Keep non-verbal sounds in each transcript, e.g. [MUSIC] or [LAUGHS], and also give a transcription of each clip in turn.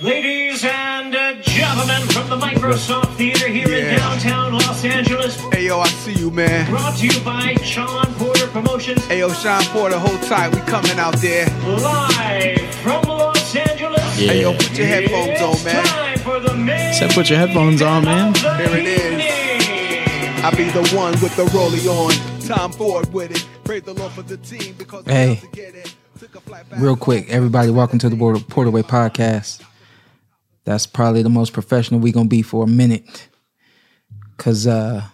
Ladies and uh, gentlemen from the Microsoft Theater here in downtown Los Angeles, Hey yo, I see you, man. brought to you by Shawn Porter Promotions, Hey yo, Shawn Porter, hold tight. We coming out there. live from Los Angeles. Hey yo, put your headphones It's on, man. time for the main Said put your headphones on, man. event of the Here it is. evening. I be the one with the rollie on. Tom Ford with it. Praise the Lord for the team because Hey. to get it. Took a flight back Real quick, everybody, welcome to the Porter- Porterway podcast. That's probably the most professional we gonna be for a minute, cause uh,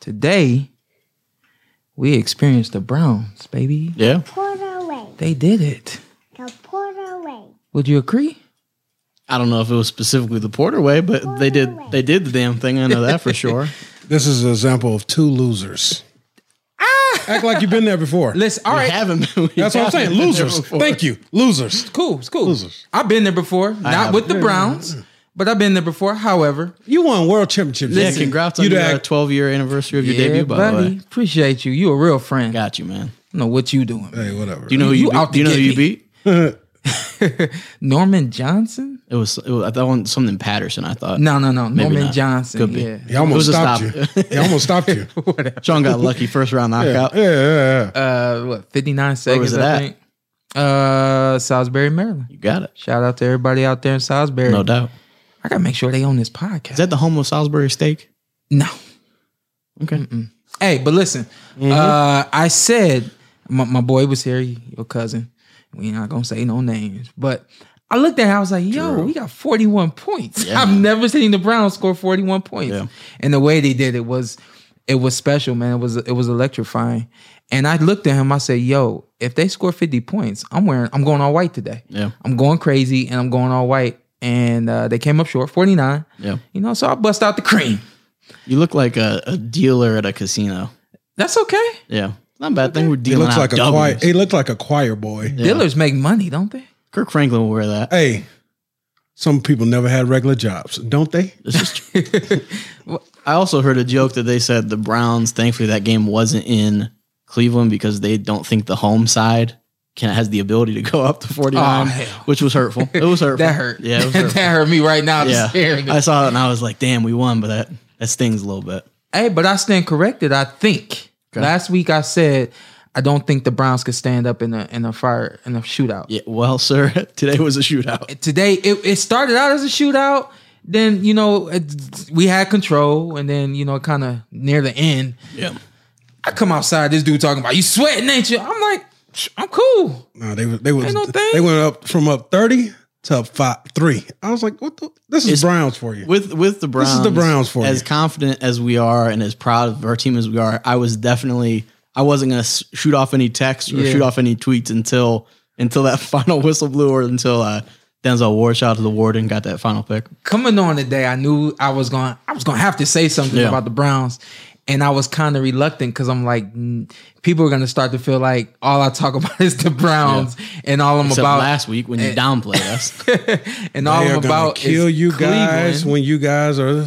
today we experienced the Browns, baby. Yeah. Porter Way. They did it. Go Porter Way. Would you agree? I don't know if it was specifically the Porter way, but they did they did the damn thing. I know that for sure. [LAUGHS] This is an example of two losers. Act like you've been there before. Listen, all We haven't been- [LAUGHS] we That's what I'm saying. haven't been there Losers. Thank you. Losers. cool, it's cool. Losers. I've been there before, not with the Browns, but I've been there before. However, You won world championships. Yeah, Listen, congrats on you your the uh, act- 12 year anniversary of your yeah, debut, by buddy, the way. appreciate you. You a real friend. Got you, man. I know what you doing. Hey, whatever. Do you know who you, You beat? out Do you know who get you me. beat? [LAUGHS] [LAUGHS] Norman Johnson? It was, it was I thought one- something Patterson. I thought No, no, no. Maybe Norman not. Johnson. Could be. Yeah. He almost It was a stopped stop. you. He almost stopped you. [LAUGHS] Shawn got lucky first round knockout. yeah, yeah. yeah. uh what 59 seconds was it I at? think. Uh Salisbury, Maryland. You got it, Shout out to everybody out there in Salisbury. no doubt. I gotta make sure they own this podcast. Is that the home of Salisbury steak? no. Okay. Hey, but listen, uh I said my, my boy was here, your cousin. We not gonna say no names, but I looked at him, I was like, yo, we got 41 points. Yeah. I've never seen the Browns score 41 points. Yeah. And the way they did it was it was special, man. It was it was electrifying. And I looked at him, I said, yo, if they score 50 points, I'm wearing I'm going all white today. Yeah. I'm going crazy and I'm going all white. And uh, they came up short, 49. Yeah. You know, so I bust out the cream. You look like a, a dealer at a casino. That's okay. Yeah. Not a bad thing. We're He dealing looks out like a W's. choir. He looked like a choir boy. Dealers make money, don't they? Kirk Franklin will wear that. Hey, some people never had regular jobs, don't they? This is true. [LAUGHS] I also heard a joke that they said the Browns, thankfully, that game wasn't in Cleveland because they don't think the home side can has the ability to go up to 49, Oh, hell. which was hurtful. It was hurtful. That hurt. Yeah, it was [LAUGHS] that hurtful. hurt me right now. yeah. Just hearing it. I saw it and I was like, damn, we won, but that, that stings a little bit. Hey, but I stand corrected. I think last week I said I don't think the Browns could stand up in a in a fire in a shootout. Yeah, well, sir, [LAUGHS] today was a shootout. Today it, it started out as a shootout. Then you know it, we had control, and then you know kind of near the end, Yeah. I come outside. This dude talking about you sweating, ain't you? I'm like, I'm cool. No, they they was Ain't no thing. they went up from up thirty to up five three. I was like, what the? This is It's- Browns for you. With with the Browns, This is the Browns for as you. confident as we are and as proud of our team as we are. I was definitely I wasn't gonna shoot off any texts or Yeah. shoot off any tweets until until that [LAUGHS] final whistle blew or until uh, Denzel Ward shot to the warden got that final pick. coming on today, I knew I was going. I was going to have to say something Yeah. about the Browns, and I was kind of reluctant because I'm like, people are going to start to feel like all I talk [LAUGHS] about is the Browns, and all I'm Except about last week when you downplayed [LAUGHS] us. and all they I'm are gonna about kill is you guys Cleveland. when you guys are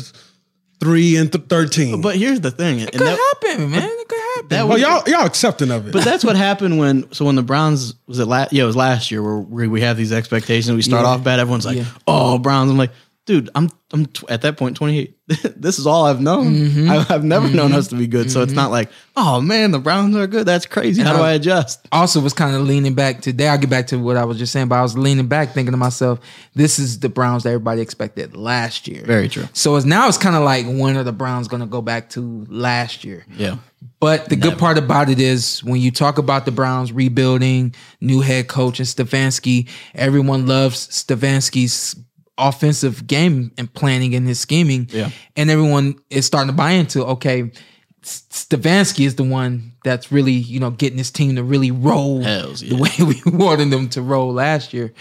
three and th- thirteen. But here's the thing, and It could that, happen, man. It could happen. that oh, was, y'all y'all accepting of it. But that's what happened when so when the Browns was it last yeah it was last year where we, we have these expectations we start Yeah. off bad everyone's like Yeah. oh Browns I'm like dude, I'm I'm tw- at that point 28. [LAUGHS] this is all I've known. Mm-hmm. I, I've never known us to be good. So it's not like, oh man, the Browns are good. That's crazy. How do I adjust? also was kind of leaning back today. I'll get back to what I was just saying, but I was leaning back thinking to myself, this is the Browns that everybody expected last year. Very true. So it's now it's kind of like when are the Browns gonna go back to last year? Yeah. But the good part about it is when you talk about the Browns rebuilding, new head coach and Stefanski, everyone loves Stefanski's offensive game and planning and his scheming. Yeah. And everyone is starting to buy into, okay, Stefanski is the one that's really, you know, getting his team to really roll Hells the way [LAUGHS] we wanted them to roll last year.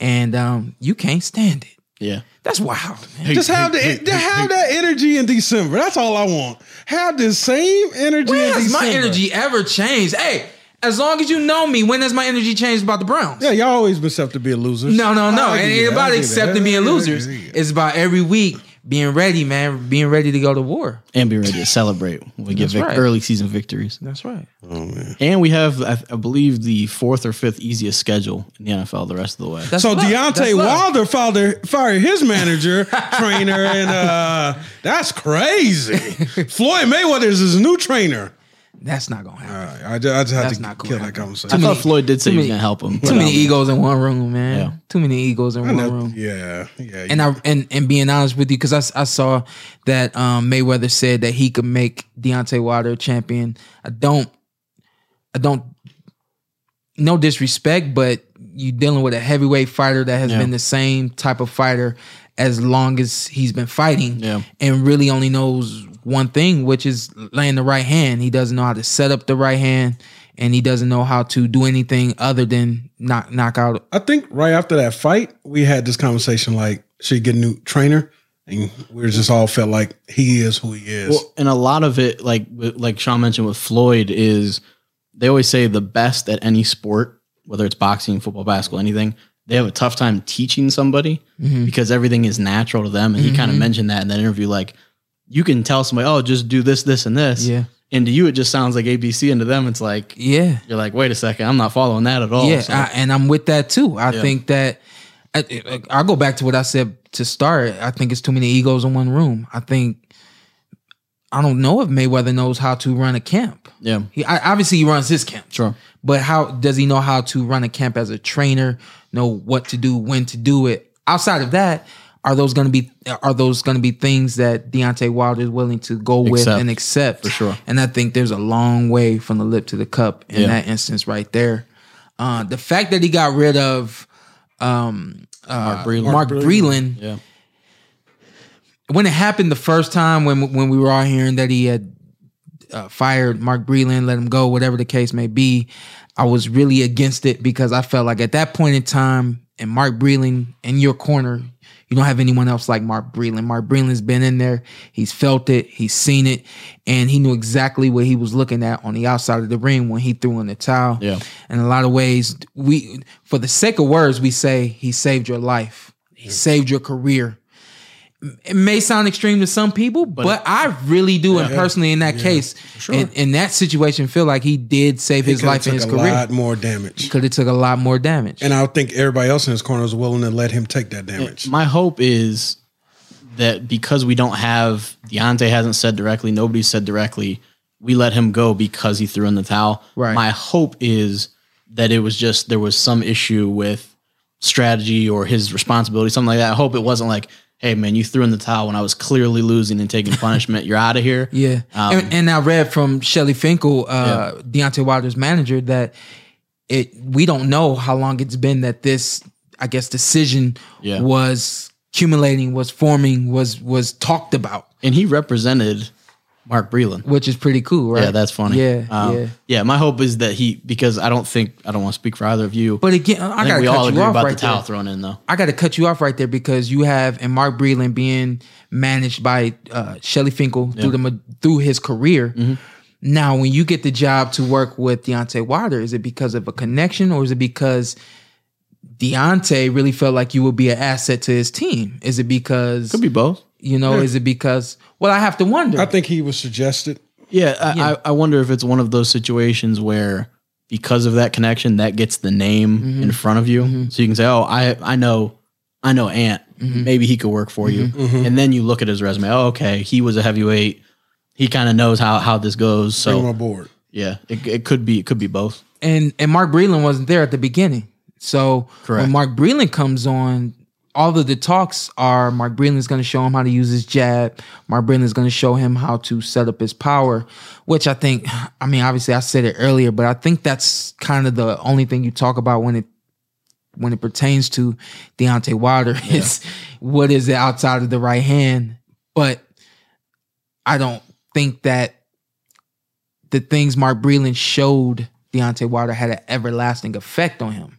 And um, you can't stand it. Yeah. That's wild. man. Just have the have that energy in December. That's all I want. Have the same energy When in has December. my energy ever changed? Hey, as long as you know me, when has my energy changed about the Browns? Yeah, y'all always been accepted to be losers. No, no, no. I It ain't about accepting being losers. that, I get that. It's about every week being ready, man. Being ready to go to war. And be ready to celebrate when we get vic- right. early season victories. That's right. Oh, man. And we have, I, I believe, the fourth or fifth easiest schedule in the NFL the rest of the way. That's So love. Deontay love. Wilder fired, fired his manager, [LAUGHS] trainer, and uh, that's crazy. [LAUGHS] Floyd Mayweather is his new trainer. That's not gonna happen. All right, I just, I just had That's to not gonna kill that happen. I conversation. thought Floyd did say too he was going to help him. Too many egos in one room, man. Yeah. Too many egos in I one know- room. yeah, yeah. And I and and being honest with you, because I, s- I saw that um, Mayweather said that he could make Deontay Wilder a champion. I don't, I don't, no disrespect, but you dealing with a heavyweight fighter that has Yeah. been the same type of fighter as long as he's been fighting, Yeah. and really only knows one thing, which is laying the right hand. He doesn't know how to set up the right hand, and he doesn't know how to do anything other than knock knock out. I think right after that fight, we had this conversation like, should he get a new trainer? And we just all felt like he is who he is. Well, and a lot of it, like like Shawn mentioned with Floyd, is they always say the best at any sport, whether it's boxing, football, basketball, anything, they have a tough time teaching somebody Mm-hmm. because everything is natural to them. And he kind of mentioned that in that interview. Like you can tell somebody, oh, just do this, this, and this. Yeah. And to you, it just sounds like ABC, and to them, it's like Yeah, you're like, wait a second, I'm not following that at all. Yeah, So- I, and I'm with that too. I Yeah. think that I, I'll go back to what I said to start. I think it's too many egos in one room. I think I don't know if Mayweather knows how to run a camp. yeah, He I, obviously he runs his camp, sure. but how does he know how to run a camp as a trainer? Know what to do, when to do it. Outside of that, are those going to be are those going to be things that Deontay Wilder is willing to go with Accept. and accept For sure. And I think there's a long way from the lip to the cup in Yeah. that instance right there. Uh, the fact that he got rid of um, uh, Mark Breland. Mark Breland, Yeah, when it happened the first time when when we were all hearing that he had uh, fired Mark Breland, let him go, whatever the case may be, I was really against it because I felt like at that point in time, and Mark Breland in your corner, you don't have anyone else like Mark Breland. Mark Breland's been in there, he's felt it, he's seen it, and he knew exactly what he was looking at on the outside of the ring when he threw in the towel. Yeah. In a lot of ways, we, for the sake of words, we say he saved your life, he mm. saved your career it may sound extreme to some people, but, I really do, and personally in that case, in, in that situation, feel like he did save his Could've life and his took a career. lot more damage. because have took a lot more damage. And I think everybody else in his corner was willing to let him take that damage. My hope is that because we don't have Deontay hasn't said directly, nobody said directly, we let him go because he threw in the towel. Right. My hope is that it was just there was some issue with strategy or his responsibility, something like that. I hope it wasn't like, hey man, you threw in the towel when I was clearly losing and taking punishment. You're out of here. [LAUGHS] yeah, Um, and, and I read from Shelly Finkel, uh, Deontay Wilder's manager, that it we don't know how long it's been that this, I guess, decision Yeah. was accumulating, was forming, was was talked about, And he represented Mark Breland. which is pretty cool, right? Yeah, that's funny. Yeah, Um, yeah. My hope is that he because I don't think I don't want to speak for either of you. But again, I, I gotta we cut all you agree off about right the towel there. thrown in though. I got to cut you off right there because you have and Mark Breland being managed by uh, Shelly Finkel through the through his career. Mm-hmm. Now, when you get the job to work with Deontay Wilder, is it because of a connection or is it because Deontay really felt like you would be an asset to his team? Is it because Could be both. you know? Is it because? Well, I have to wonder. I think he was suggested. Yeah, I, I, I wonder if it's one of those situations where because of that connection, that gets the name Mm-hmm. in front of you, mm-hmm. so you can say, "Oh, I I know, I know Ant mm-hmm. maybe he could work for you. Mm-hmm. And then you look at his resume. Oh, okay, he was a heavyweight. He kind of knows how how this goes. Bring him So aboard. yeah, it, it could be it could be both. and and Mark Breland wasn't there at the beginning. So Correct. when Mark Breland comes on, all of the talks are Mark Breland's going to show him how to use his jab. Mark Breland's going to show him how to set up his power, which I think, I mean, obviously I said it earlier, but I think that's kind of the only thing you talk about when it when it pertains to Deontay Wilder [LAUGHS] is what is it outside of the right hand. But I don't think that the things Mark Breland showed Deontay Wilder had an everlasting effect on him.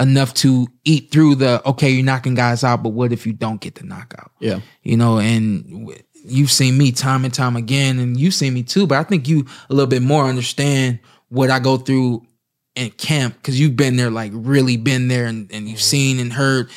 Enough to eat through the okay, you're knocking guys out, but what if you don't get the knockout? Yeah. You know, and w- you've seen me time and time again, and you've seen me too, but I think you a little bit more understand what I go through in camp because you've been there, like really been there, and, and you've mm-hmm. seen and heard.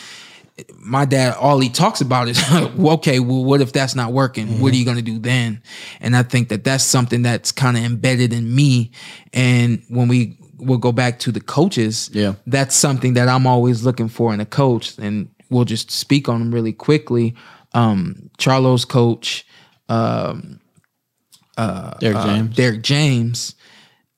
My dad, all he talks about is, [LAUGHS] okay, well, what if that's not working? What mm-hmm. are you going to do then? And I think that that's something that's kind of embedded in me. And when we will go back to the coaches, Yeah. that's something that I'm always looking for in a coach. And we'll just speak on them really quickly. Um, Charlo's coach, um, Derrick uh, James. Derrick James.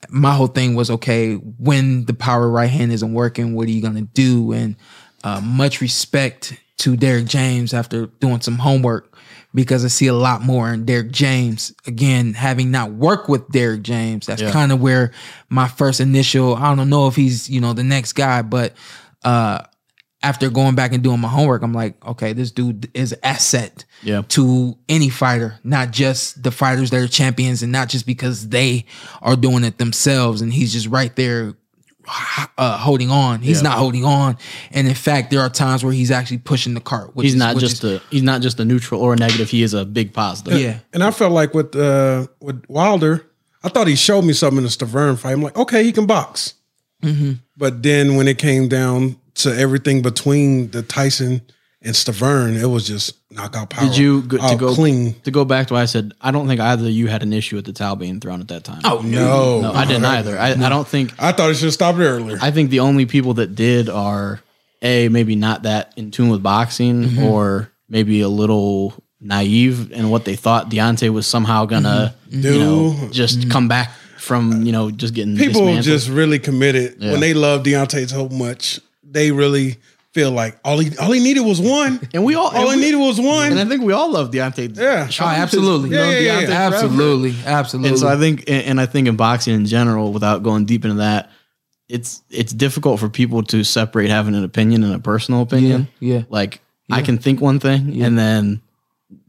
My whole thing was okay when the power right hand isn't working, what are you gonna do? And uh, much respect to Derrick James after doing some homework because I see a lot more in Derrick James. Again, having not worked with Derrick James, that's Yeah. kind of where my first initial. I don't know if he's you know the next guy, but uh, after going back and doing my homework, I'm like, okay, this dude is an asset Yeah. to any fighter, not just the fighters that are champions, and not just because they are doing it themselves, and he's just right there uh, holding on. He's Yeah. not holding on, and in fact, there are times where he's actually pushing the cart. Which He's is- not which just is- a he's not just a neutral or a negative. He is a big positive. yeah. And I felt like with uh, with Wilder, I thought he showed me something in the Stiverne fight. I'm like, okay, he can box. Mm-hmm. But then when it came down to everything between the Tyson and Stiverne, it was just knockout power. Did you go, to Out go clean? to go back to what I said? I don't think either of you had an issue with the towel being thrown at that time. Oh No, no, I didn't either. I, I don't think. I thought it should have stopped earlier. I think the only people that did are a maybe not that in tune with boxing, Mm-hmm. or maybe a little naive in what they thought Deontay was somehow gonna Mm-hmm. you know Do. just come back from you know just getting People dismantled. just really committed Yeah. when they love Deontay so much. They really feel like all he all he needed was one. [LAUGHS] and we all all he we- needed was one. and I think we all love Deontay. Yeah. Oh, absolutely. Yeah, yeah, yeah, Deontay yeah. forever. Absolutely. Absolutely. And so I think, and and I think in boxing in general, without going deep into that, it's it's difficult for people to separate having an opinion and a personal opinion. Yeah, yeah. Like I can think one thing and then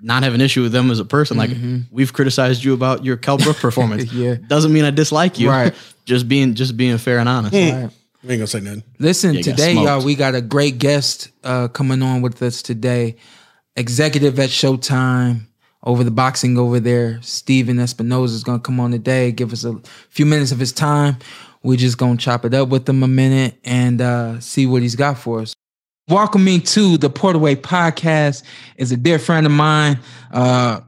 not have an issue with them as a person. Like we've criticized you about your Kell Brook performance. Mm-hmm. [LAUGHS] Yeah. doesn't mean I dislike you. Right. [LAUGHS] Just being just being fair and honest. Right. I ain't gonna say nothing. Listen, Yeah, today, y'all, we got a great guest uh, coming on with us today. Executive at Showtime over the boxing over there. Stephen Espinoza is going to come on today, give us a few minutes of his time. We're just going to chop it up with him a minute and uh, see what he's got for us. Welcoming to the Porter Way podcast is a dear friend of mine. Uh,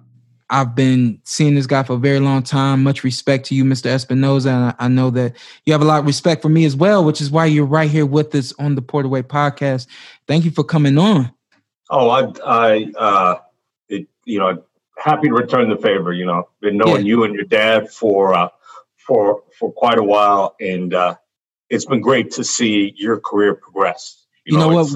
I've been seeing this guy for a very long time. Much respect to you, Mr. Espinoza. And I, I know that you have a lot of respect for me as well, which is why you're right here with us on the Porter Way podcast. Thank you for coming on. Oh, I, I, uh, it, you know, happy to return the favor. You know, been knowing Yeah. you and your dad for, uh, for, for quite a while, and uh, it's been great to see your career progress. You know what?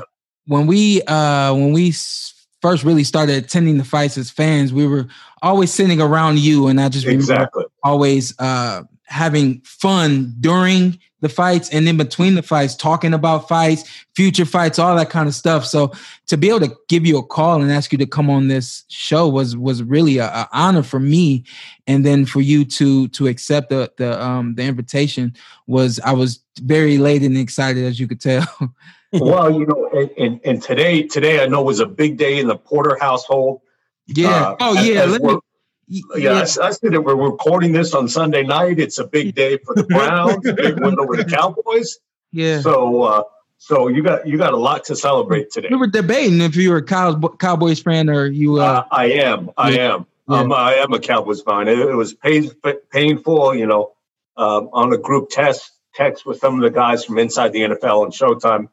When we uh when we s- first really started attending the fights as fans, we were always sitting around you, and I just remember Exactly. always uh having fun during the fights and in between the fights, talking about fights, future fights, all that kind of stuff. So to be able to give you a call and ask you to come on this show was was really a, a honor for me, and then for you to to accept the the um the invitation was I was very elated and excited as you could tell. [LAUGHS] well, you know, and, and, and today, today I know was a big day in the Porter household. yeah. Uh, oh as- yeah. as Let me, we're- y- Yeah, I, I see that we're recording this on Sunday night. It's a big day for the [LAUGHS] Browns, big win over the Cowboys. yeah. So, uh, so you got you got a lot to celebrate today. we were debating if you were a Cow- Cowboys fan or you. Uh, Uh, I am. I Yeah. am. Um, I am a Cowboys fan. It, it was pain, painful, you know, um, on a group test text with some of the guys from inside the NFL and Showtime.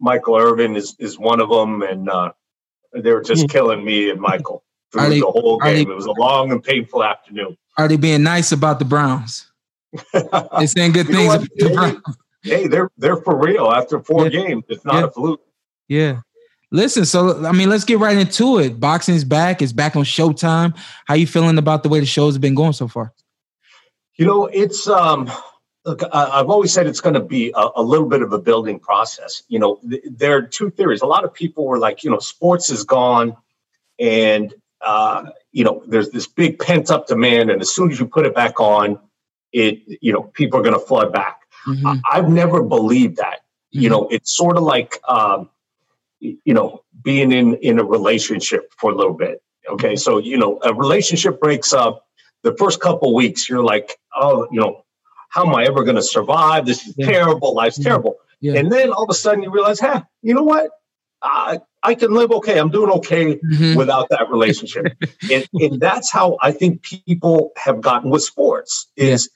Michael Irvin is is one of them, and uh, They were just killing me and Michael Hmm. Through they- the whole game. they- it was a long and painful afternoon. Are they being nice about the Browns? [LAUGHS] They saying good You things about the Browns. hey, they're they're for real after four Yeah. games. It's not Yeah. a fluke. Yeah. Listen, so I mean, let's get right into it. Boxing's back. It's back on Showtime. How you feeling about the way the show's been going so far? You know, it's um look, I've always said it's going to be a, a little bit of a building process. You know, th- there are two theories. A lot of people were like, you know, sports is gone, and uh, you know, there's this big pent up demand, and as soon as you put it back on, it you know, people are going to flood back. Mhm. I, I've never believed that. You know, it's sort of like um, you know, being in in a relationship for a little bit. Okay, so you know, a relationship breaks up. The first couple weeks, you're like, oh, you know, how am I ever going to survive? This is Yeah. terrible. Life's Mhm. terrible. Yeah. And then all of a sudden, you realize, huh, you know what? I I can live okay. I'm doing okay Mhm. without that relationship. [LAUGHS] and, and that's how I think people have gotten with sports is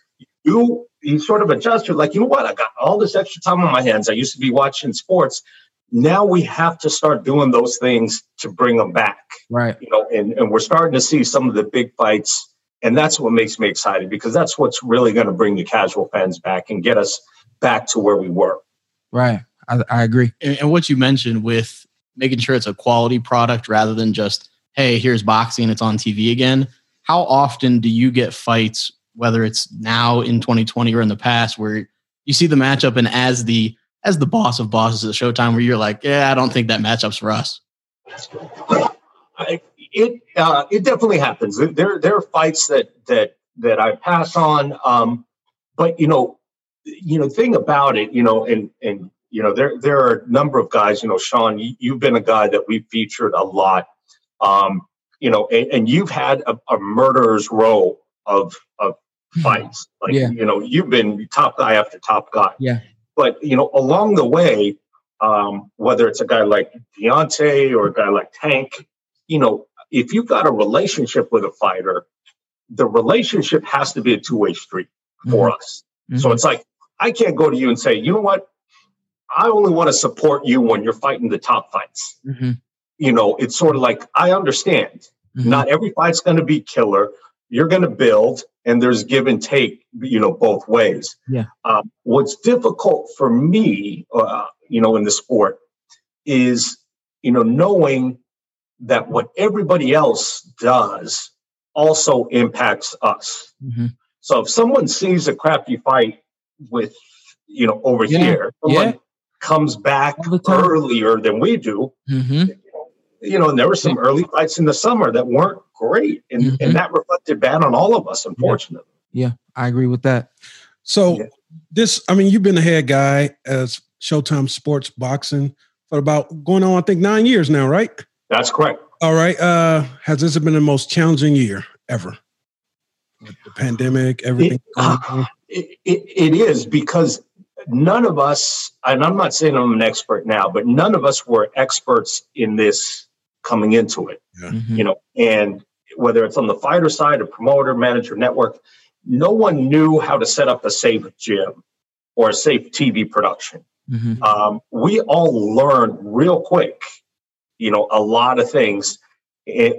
you you sort of adjust. You're like, you know what? I got all this extra time on my hands. I used to be watching sports. Now we have to start doing those things to bring them back. Right. You know, and, and we're starting to see some of the big fights. And that's what makes me excited because that's what's really going to bring the casual fans back and get us back to where we were. Right. I, I agree. and, and what you mentioned with making sure it's a quality product rather than just hey here's boxing it's on tv again how often do you get fights whether it's now in 2020 or in the past where you see the matchup and as the as the boss of bosses at showtime where you're like yeah i don't think that matchup's for us I, it uh, it definitely happens. There there are fights that that that I pass on, um, but you know, you know, thing about it, you know, and and you know, there there are a number of guys. You know, Shawn, you, you've been a guy that we've featured a lot. Um, you know, and, and you've had a, a murderer's row of of fights. Like Yeah. you know, you've been top guy after top guy. Yeah. But you know, along the way, um, whether it's a guy like Deontay or a guy like Tank, you know, if you've got a relationship with a fighter, the relationship has to be a two-way street for us. So Mhm. it's like I can't go to you and say, you know what? I only want to support you when you're fighting the top fights. Mhm. You know, it's sort of like I understand. Mhm. Not every fight's going to be killer. You're going to build, and there's give and take. You know, both ways. Yeah. Um, what's difficult for me, uh, you know, in the sport, is you know knowing that what everybody else does also impacts us. Mhm. So if someone sees a crappy fight with, you know, over Yeah, here, someone yeah. comes back All the time. earlier than we do, Mhm. you know, and there were some early fights in the summer that weren't great. And, Mhm. and that reflected bad on all of us, unfortunately. Yeah, I agree with that. So Yeah. this, I mean, you've been the head guy as Showtime Sports Boxing for about going on, I think, nine years now, right? That's correct. All right. Uh, has this been the most challenging year ever? With the pandemic, everything. It- going on? It, it, it is because none of us, and I'm not saying I'm an expert now, but none of us were experts in this coming into it. Mhm. you know, and whether it's on the fighter side or promoter, manager, network, no one knew how to set up a safe gym or a safe TV production. Mhm. Um, we all learned real quick, you know, a lot of things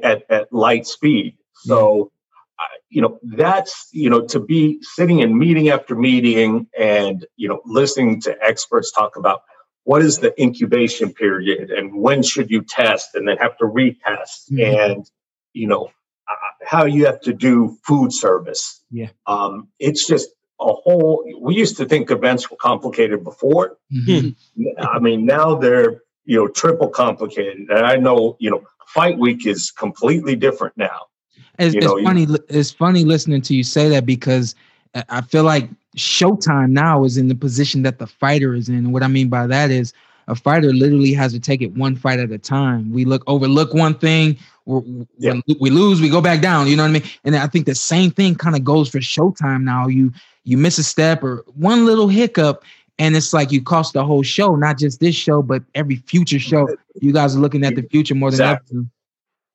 at, at light speed. So, I you know, that's, you know, to be sitting in meeting after meeting and, you know, listening to experts talk about what is the incubation period and when should you test and then have to retest Mhm. and, you know, uh, how you have to do food service. Yeah. Um, it's just a whole, we used to think events were complicated before. Mhm. [LAUGHS] I mean, now they're you know triple complicated, and I know you know fight week is completely different now. It's, You know, funny. It's funny listening to you say that because I- feel like Showtime now is in the position that the fighter is in. And what I mean by that is a fighter literally has to take it one fight at a time. We look overlook one thing, we're, Yeah. we we lose, we go back down. You know what I mean? And I think the same thing kind of goes for Showtime now. You you miss a step or one little hiccup, and it's like you cost the whole show, not just this show, but every future show. You guys are looking at the future more than Exactly. ever.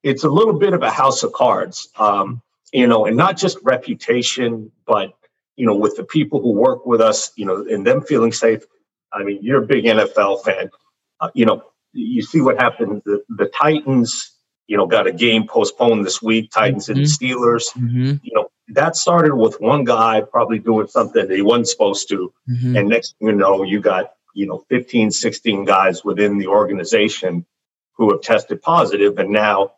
It's a little bit of a house of cards, um, you know, and not just reputation, but you know, with the people who work with us, you know, and them feeling safe. I mean, you're a big NFL fan, uh, you know. you see what happened. The, the Titans, you know, got a game postponed this week. Titans and Steelers. Mm-hmm. You know, that started with one guy probably doing something that he wasn't supposed to. Mm-hmm. And next thing you know, you got, you know, 15, 16 guys within the organization who have tested positive, and now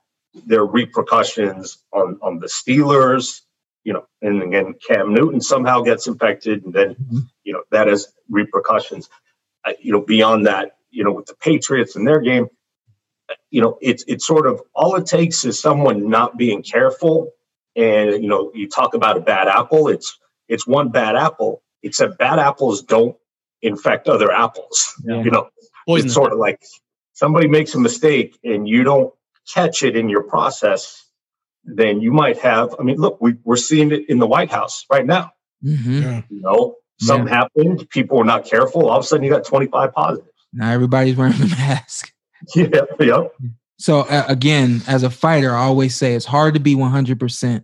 there are repercussions on, on the Steelers, you know, and again, Cam Newton somehow gets infected, and then, you know, that has repercussions. Uh, you know, beyond that, you know, with the Patriots and their game, you know, it's it's sort of all it takes is someone not being careful, and you know, you talk about a bad apple. It's it's one bad apple, except bad apples don't infect other apples. Yeah. You know, Poison. it's sort of like somebody makes a mistake and you don't catch it in your process, then you might have. I mean, look, we, we're seeing it in the White House right now. Mm-hmm. Yeah. You know, something happened, people were not careful. All of a sudden, you got 25 positives. Now everybody's wearing the mask. [LAUGHS] Yeah, yeah. So uh, again, as a fighter, I always say it's hard to be 100%,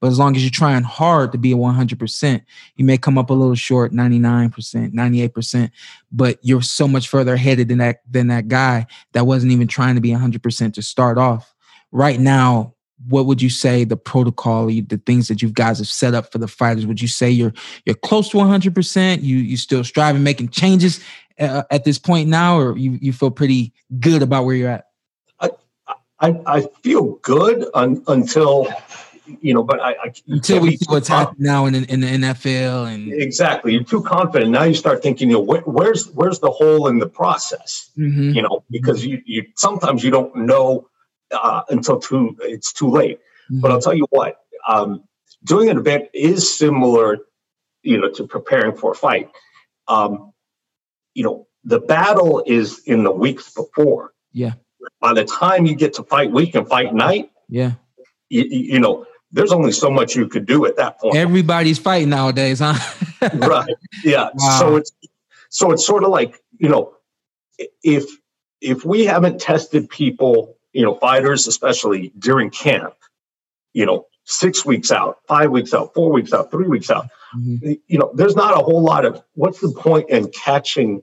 but as long as you're trying hard to be 100%, you may come up a little short, 99%, 98%, but you're so much further ahead than that than that guy that wasn't even trying to be 100% to start off. Right now, what would you say the protocol, the things that you guys have set up for the fighters? Would you say you're you're close to 100%? You you still striving, making changes uh, at this point now, or you you feel pretty good about where you're at? I, I feel good un, until, you know, but I, I until we see what's happening. now in, in the NFL and Exactly. You're too confident. Now you start thinking, you know, where, where's where's the hole in the process? Mhm. You know, because you you sometimes you don't know uh, until too it's too late. But I'll tell you what, um, doing an event is similar, you know, to preparing for a fight. Um, you know, the battle is in the weeks before. Yeah. By the time you get to fight week and fight night, yeah, you, you know, there's only so much you could do at that point. everybody's fighting nowadays, huh? [LAUGHS] right yeah Wow. so it's so it's sort of like you know if if we haven't tested people you know fighters especially during camp you know six weeks out five weeks out four weeks out three weeks out Mhm. you know there's not a whole lot of what's the point in catching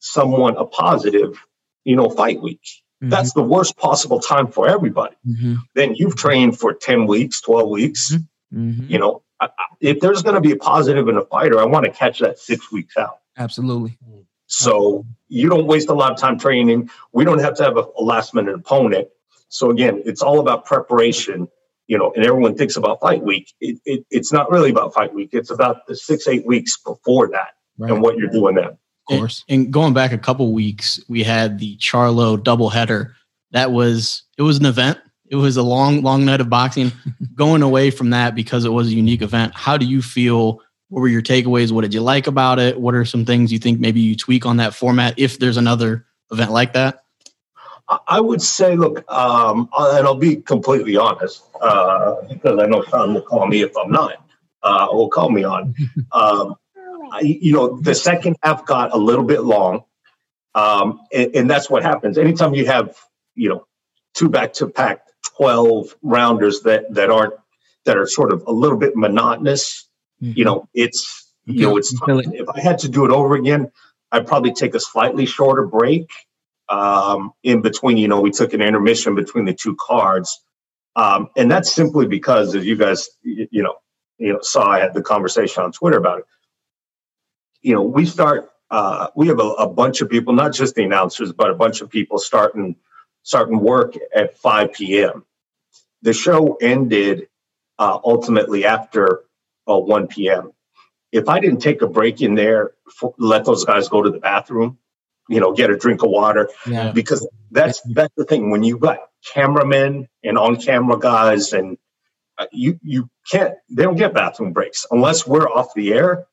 someone a positive you know fight week that's the worst possible time for everybody Mhm. then you've trained for 10 weeks 12 weeks Mhm. you know I- I- if there's going to be a positive in a fighter i want to catch that six weeks out absolutely. so you don't waste a lot of time training. We don't have to have a, a last minute opponent. So again, it's all about preparation, you know, and everyone thinks about fight week. It, it, it's not really about fight week. It's about the six, eight weeks before that Right. and what you're doing then. Of course. And, and going back a couple weeks, we had the Charlo doubleheader. That was it was an event. It was a long, long night of boxing. [LAUGHS] going away from that because it was a unique event. How do you feel? What were your takeaways? What did you like about it? What are some things you think maybe you tweak on that format if there's another event like that? I- would say, look, um, and I'll be completely honest, uh, because I know Shawn will call me if I'm not, uh, will call me on. [LAUGHS] Um, I, you know, the second half got a little bit long. Um, and, and that's what happens. Anytime you have, you know, two back to back 12 rounders that, that aren't, that are sort of a little bit monotonous, you know, it's, you know, it's, if I had to do it over again, I'd probably take a slightly shorter break um, in between. You know, we took an intermission between the two cards, um, and that's simply because, as you guys, you know, you know, saw I had the conversation on Twitter about it. You know, we start. Uh, we have a, a bunch of people, not just the announcers, but a bunch of people starting starting work at 5 p.m. The show ended uh, ultimately after uh, 1 p.m. If I didn't take a break in there, for, let those guys go to the bathroom, you know, get a drink of water, Yeah. because that's that's the thing when you got cameramen and on camera guys and uh, you you can't they don't get bathroom breaks unless we're off the air.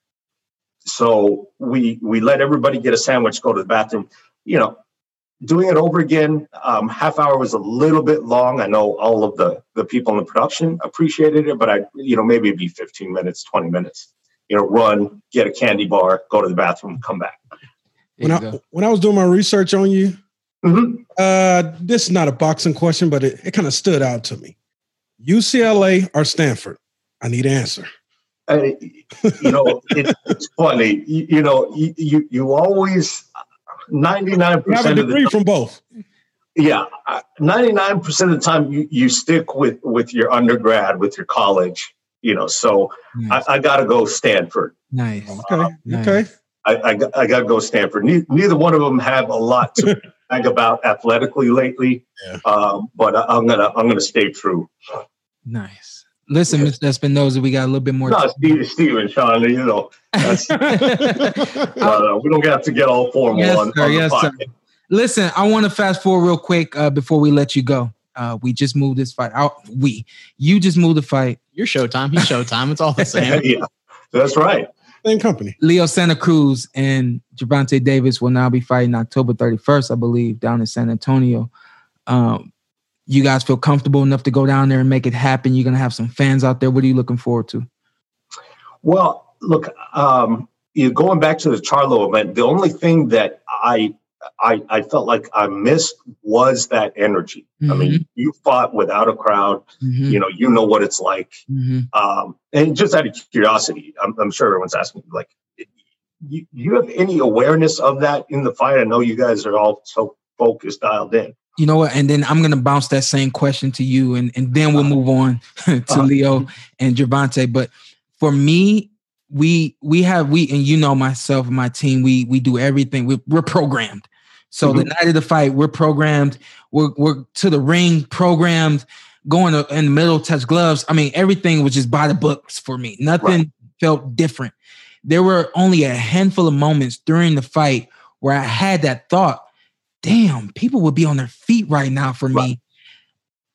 So we we let everybody get a sandwich go to the bathroom. You know doing it over again um, half hour was a little bit long. I know all of the the people in the production appreciated it but i you know maybe it'd be 15 minutes 20 minutes. You know run get a candy bar go to the bathroom come back There When I, go. when I was doing my research on you, Mhm. uh, this is not a boxing question, but it, it kind of stood out to me. UCLA or Stanford? I need an answer. Uh, you know, it, it's funny. You, you know, you, you you always ninety nine You have a percent of the time, from both. yeah, ninety nine percent of the time you, you stick with with your undergrad, with your college. You know, so Nice. I, I got to go Stanford. nice. Okay. Nice. Okay. I, I, got- I got to go Stanford. Ne- neither one of them have a lot to [LAUGHS] brag about athletically lately, Yeah. um, but I, I'm gonna I'm gonna stay true. Nice. Listen, Mr. Espinoza, we got a little bit more. No, Steve, Steve and Shawn, you know, that's, [LAUGHS] uh, we don't have to get all formal Yes, on, sir. on the Yes, sir. Listen, I want to fast forward real quick uh, before we let you go. Uh, we just moved this fight out. We, you just moved the fight. Your Showtime, he's Showtime. It's all the [LAUGHS] same. yeah, that's right. Same company. Leo Santa Cruz and Gervonta Davis will now be fighting October 31st, I believe, down in San Antonio. Um, you guys feel comfortable enough to go down there and make it happen? You're gonna have some fans out there. What are you looking forward to? Well, look, um, you going back to the Charlo event. The only thing that I I, I felt like I missed was that energy. I mean, you fought without a crowd. Mhm, You know, you know what it's like. mhm. Um, and just out of curiosity, I'm, I'm sure everyone's asking, like, you, you have any awareness of that in the fight? I know you guys are all so focused, dialed in. You know what? And then I'm gonna bounce that same question to you, and, and then we'll move on [LAUGHS] to Uh-huh. Leo and Gervonta. But for me, we we have we and you know myself and my team, we we do everything. We, we're programmed. So the Mhm. night of the fight, we're programmed. We're we're to the ring programmed. Going to, in the middle, touch gloves. I mean, everything was just by the books for me. Nothing felt different. There were only a handful of moments during the fight where I had that thought damn, people would be on their feet right now for me.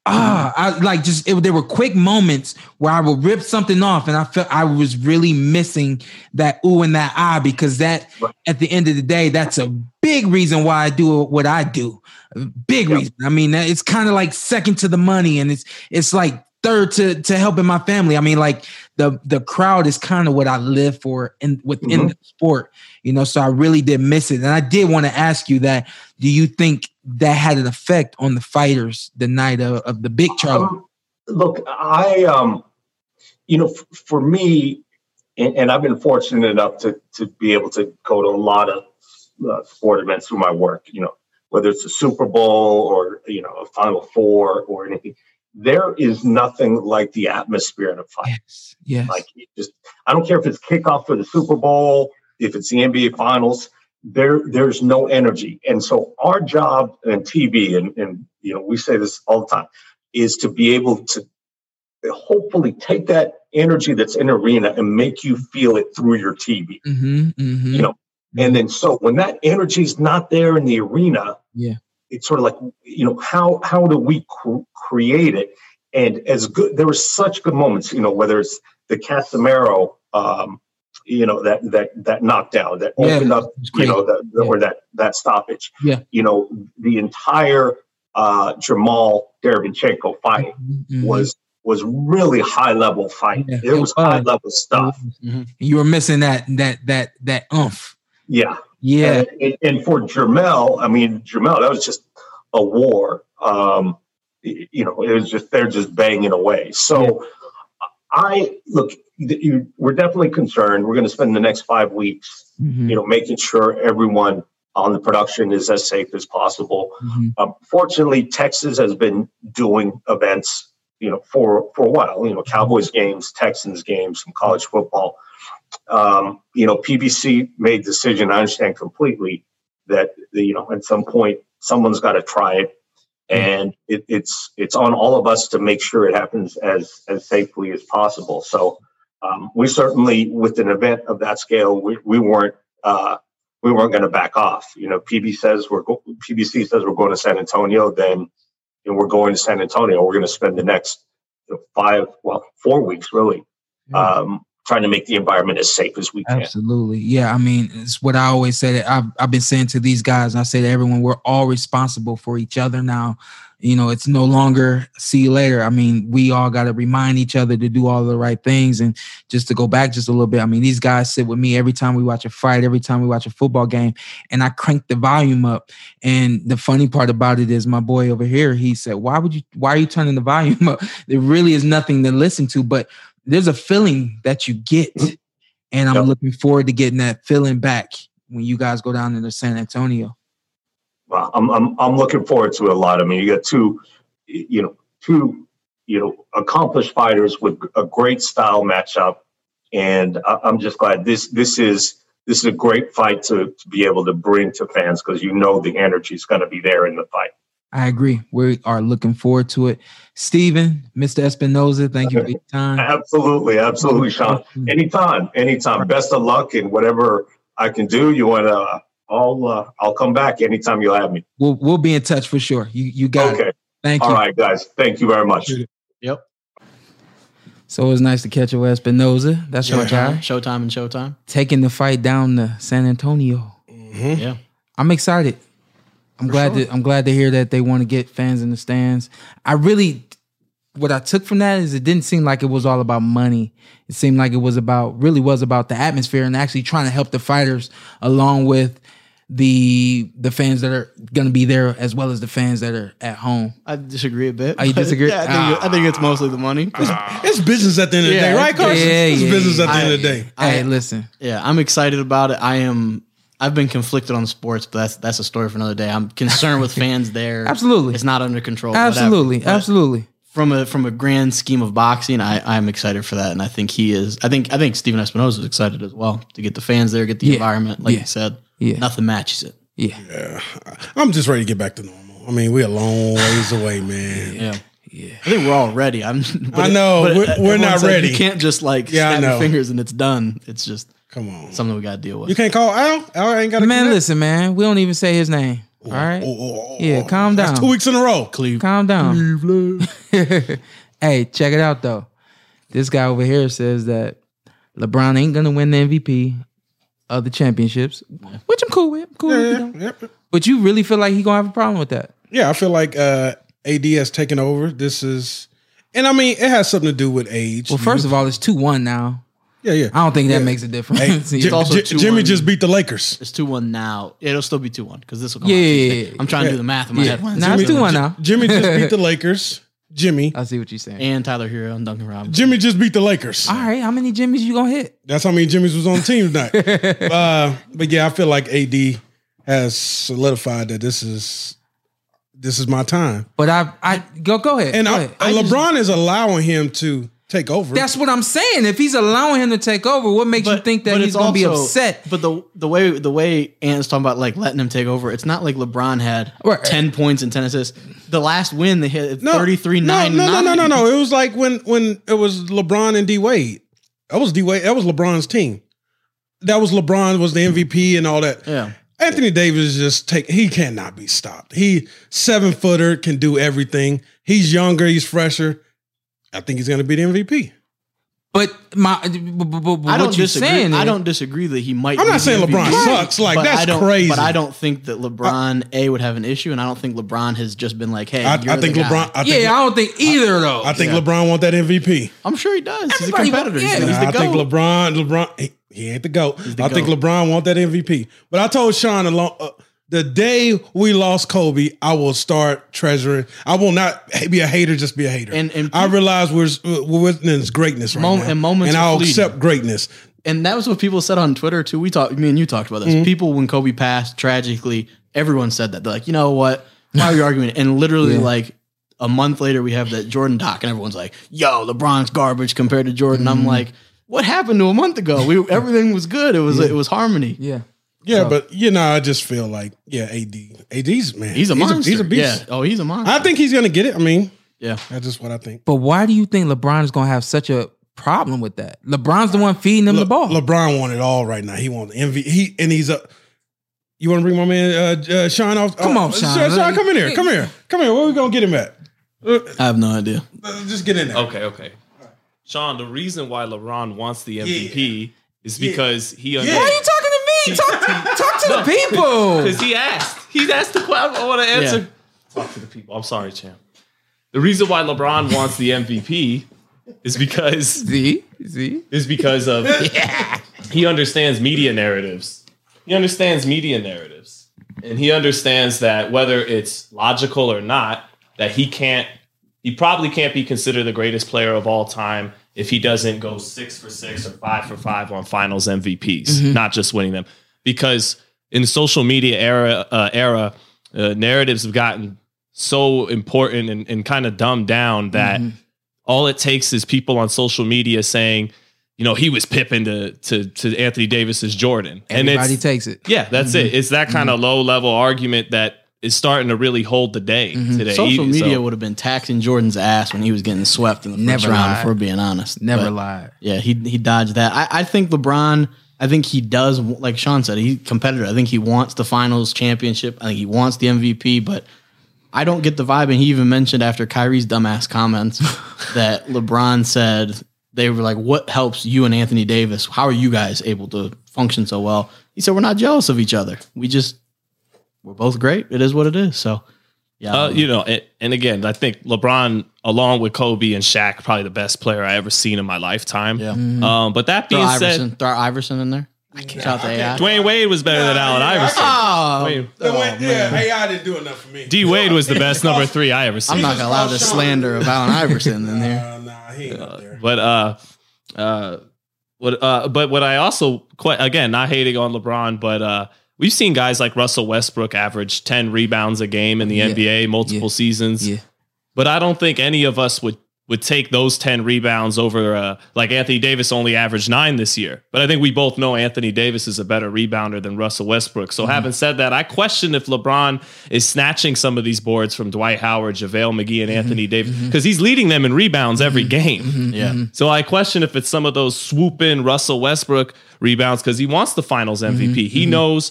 Ah, I like just it, there were quick moments where I would rip something off, and I felt I was really missing that ooh and that ah because that Right. at the end of the day, that's a big reason why I do what I do. A Big Yep. reason. I mean, it's kind of like second to the money, and it's it's like third to to helping my family. I mean, like the the crowd is kind of what I live for in within Mhm. the sport, you know. So I really did miss it, and I did want to ask you that. Do you think that had an effect on the fighters the night of, of the big Charlo? Um, look, I, um, you know, f- for me, and, and I've been fortunate enough to to be able to go to a lot of uh, sport events through my work. You know, whether it's a Super Bowl or you know a Final Four or anything. There is nothing like the atmosphere in a fight. yes, yes. Like it just, I don't care if it's kickoff for the Super Bowl, if it's the NBA Finals. There, there's no energy, and so our job in TV, and and you know we say this all the time, is to be able to hopefully take that energy that's in arena and make you feel it through your TV. mm-hmm, mm-hmm. You know, and then so when that energy is not there in the arena, Yeah. it's sort of like you know how how do we cr- create it? And as good, there were such good moments. You know, whether it's the Casimero, um, you know that that that knockdown that Yeah, opened up, you know, that or that that stoppage. Yeah. you know, the entire uh, Jermall Derevyanchenko fight Mhm. was was really high level fight. Yeah, it was high level stuff. you were missing that that that that umph. Yeah. Yeah, And, and for Jermel, I mean, Jermel, that was just a war. Um, you know, it was just they're just banging away. So, I look. You, we're definitely concerned. We're going to spend the next five weeks, Mhm, you know, making sure everyone on the production is as safe as possible. mhm. Um, fortunately, Texas has been doing events, you know, for for a while. You know, Cowboys games, Texans games, some college football. Um, you know, PBC made decision. I understand completely that you know at some point someone's got to try it, and it, it's it's on all of us to make sure it happens as as safely as possible. So um, we certainly, with an event of that scale, we, we weren't. Uh, we weren't going to back off. You know, PB says we're go- PBC says we're going to San Antonio, then and we're going to San Antonio. We're going to spend the next you know, five, well, four weeks really, um, trying to make the environment as safe as we can. Absolutely. Yeah. I mean, it's what I always that I've, I've been saying to these guys. I say to everyone, we're all responsible for each other now. You know, it's no longer see you later. I mean, we all got to remind each other to do all the right things. And just to go back just a little bit, I mean, these guys sit with me every time we watch a fight, every time we watch a football game, and I crank the volume up. And the funny part about it is my boy over here, he said, Why would you, why are you turning the volume up? There really is nothing to listen to, but there's a feeling that you get. Mm-hmm. And I'm Yep. looking forward to getting that feeling back when you guys go down into San Antonio. Well, I'm I'm I'm looking forward to it a lot. I mean, you got two, you know, two, you know, accomplished fighters with a great style matchup, and I- I'm just glad this this is this is a great fight to to be able to bring to fans because you know the energy is going to be there in the fight. I agree. We are looking forward to it. Stephen, Mr. Espinoza, thank you for your time. Absolutely, absolutely, Shawn. Anytime, anytime. Best of luck in whatever I can do. You want to? I'll uh, I'll come back anytime you have me. We'll we'll be in touch for sure. You you got Okay. it. Thank All you. All right, guys. Thank you very much. Yep. So it was nice to catch up with Espinoza. That's my guy. Showtime and Showtime. Taking the fight down to San Antonio. Yeah. I'm excited. I'm glad to I'm glad to hear that they want to get fans in the stands. I really what I took from that is it didn't seem like it was all about money. It seemed like it was about really was about the atmosphere and actually trying to help the fighters along with the the fans that are gonna be there as well as the fans that are at home. I disagree a bit. Oh, you disagree? [LAUGHS] Yeah, I think, I think it's mostly the money. [LAUGHS] It's business at the end of the day, right, Carson? yeah, it's yeah, business yeah. at the end of the I- day. Hey, I- listen. Yeah, I'm excited about it. I am. I've been conflicted on sports, but that's that's a story for another day. I'm concerned with [LAUGHS] fans there. Absolutely. it's not under control. Absolutely, But absolutely. From a from a grand scheme of boxing, I I'm excited for that, and I think he is. I think I think Stephen Espinoza is excited as well to get the fans there, get the Yeah, environment, like yeah, you said. yeah. nothing matches it. Yeah. I'm just ready to get back to normal. I mean, we're a long ways away, man. Yeah. Yeah. I think we're all ready. I'm. [LAUGHS] I know, but we're- we're not like, ready. You can't just like Yeah, snap your fingers and it's done. It's just Come on. something we got to deal with. You can't call Al? Al ain't got a Man, connect? listen, man. We don't even say his name. All right. Oh, oh, oh, Yeah, calm down. That's two weeks in a row. Cleve. Calm down. [LAUGHS] hey, check it out though. This guy over here says that LeBron ain't gonna win the MVP of the championships, which I'm cool with. I'm cool with, you Yeah, know. yeah, yeah. But you really feel like he gonna have a problem with that? Yeah, I feel like uh, AD has taken over. This is, and I mean, it has something to do with age. Well, first of all, it's two one now. Yeah, yeah. I don't think that Yeah. makes a difference. Hey, [LAUGHS] You J- also J- Jimmy just beat the Lakers. It's two one now. It'll still be two one because this will come. Yeah, out yeah, Tuesday. yeah, I'm trying to do the math in my Yeah. head. Nah, it's Jimmy- 2-1 now. Jimmy just beat the [LAUGHS] Lakers. Jimmy. I see what you're saying. And Tyler Herro and Duncan Robinson. Jimmy just beat the Lakers. all right, how many Jimmys you gonna hit? That's how many Jimmys was on the team tonight. [LAUGHS] uh, but yeah, I feel like AD has solidified that this is this is my time, But I, I go go ahead. and go I, ahead. and LeBron is allowing him to take over. That's what I'm saying. If he's allowing him to take over, what makes you think that he's gonna be upset? But the the way the way Ant's talking about like letting him take over, it's not like LeBron had Right. ten points and ten assists. The last win they hit no, 33 no, 9 no, no, no, no, no. It was like when when it was LeBron and D Wade. That was D Wade. That was LeBron's team. That was LeBron was the MVP and all that. Yeah. Anthony Davis is just take he cannot be stopped. He seven footer can do everything. He's younger, he's fresher. I think he's gonna be the MVP. But my, but, but, but I don't what you're disagree. saying? I don't disagree that he might. I'm be not saying MVP. LeBron sucks. Like, But that's I don't, crazy. But I don't think that LeBron a would have an issue, and I don't think LeBron has just been like, "Hey, I, you're I think the guy. LeBron. I think, Yeah, I don't think either of those. I think Yeah. LeBron want that MVP. I'm sure he does. He's a competitor. He's- yeah. He's the I think LeBron. LeBron. He, he ain't the goat. the I think LeBron want that MVP. But I told Shawn along. Uh, the day we lost Kobe, I will start treasuring. I will not be a hater, just be a hater. And- and I realize we're we're witnessing greatness right Mom- now, and moments and I'll fleeting. accept greatness. and that was what people said on Twitter too. We talked, me and you talked about this. Mm-hmm. People when Kobe passed tragically, everyone said that. They're like, you know what? Why are we arguing? And literally, like a month later, we have that Jordan doc, and everyone's like, "Yo, LeBron's garbage compared to Jordan." Mm-hmm. I'm like, what happened to a month ago? We everything was good. It was it was harmony. Yeah. Yeah, but you know, I just feel like yeah, AD, AD's man, He's a monster. He's a, beast. Yeah. Oh, he's a monster. I think he's gonna get it. I mean, yeah. that's just what I think. But why do you think LeBron is gonna have such a problem with that? LeBron's the one feeding him the ball. LeBron won it all right now. He won the MVP. He and he's a. You want to bring my man uh, uh, Shawn off? Come uh, on, Shawn. Shawn, Shawn, come in here. Come here. Come here. Where are we gonna get him at? Uh, I have no idea. uh, just get in there. Okay, okay. Shawn, the reason why LeBron wants the MVP is because he why are you talking to me? Talk, talk to the people. Because he asked. He asked the question. I want to answer. Yeah. Talk to the people. I'm sorry, champ. The reason why LeBron wants the MVP is because See, see. is because of he understands media narratives. He understands media narratives. And he understands that whether it's logical or not, that he can't he probably can't be considered the greatest player of all time if he doesn't go six for six or five for five on finals MVPs, not just winning them. Because in the social media era uh, era, uh, narratives have gotten so important and, and kind of dumbed down that Mm-hmm. all it takes is people on social media saying, you know, he was pipping to to, to Anthony Davis's Jordan, and Everybody takes it. yeah, that's it. It's that kind of low level argument that is starting to really hold the day mm-hmm. today. Social So- media would have been taxing Jordan's ass when he was getting swept in the first Never round. lied. If we're being honest, Never But, lied. Yeah, he he dodged that. I, I think LeBron. I think he does, like Shawn said, he's competitor. I think he wants the finals championship. I think he wants the MVP, but I don't get the vibe. And he even mentioned after Kyrie's dumbass comments [LAUGHS] that LeBron said they were like, "What helps you and Anthony Davis? How are you guys able to function so well?" He said, "We're not jealous of each other. We just we're both great. It is what it is." So, yeah, Uh, you know, and, and again, I think LeBron, along with Kobe and Shaq, probably the best player I ever seen in my lifetime. Yeah. Um, but that throw being Iverson, said, throw Iverson in there. i can Shout out to AI. Dwyane Wade was better than Allen Iverson. Oh, Wade- The way- yeah, AI didn't do enough for me. D Wade was the best number three I ever seen. I'm not gonna allow the slander of Allen Iverson in there. Uh, nah, he ain't up there. but uh, uh, what uh, but what I also quite again not hating on LeBron, but uh, we've seen guys like Russell Westbrook average ten rebounds a game in the Yeah. NBA multiple Yeah. seasons. Yeah. But I don't think any of us would would take those 10 rebounds over uh, like Anthony Davis only averaged 9 this year. But I think we both know Anthony Davis is a better rebounder than Russell Westbrook. So mm-hmm. having said that, I question if LeBron is snatching some of these boards from Dwight Howard, JaVale McGee and mm-hmm. Anthony Davis mm-hmm. because he's leading them in rebounds every game. Yeah, So I question if it's some of those swoop in Russell Westbrook rebounds because he wants the finals MVP. He knows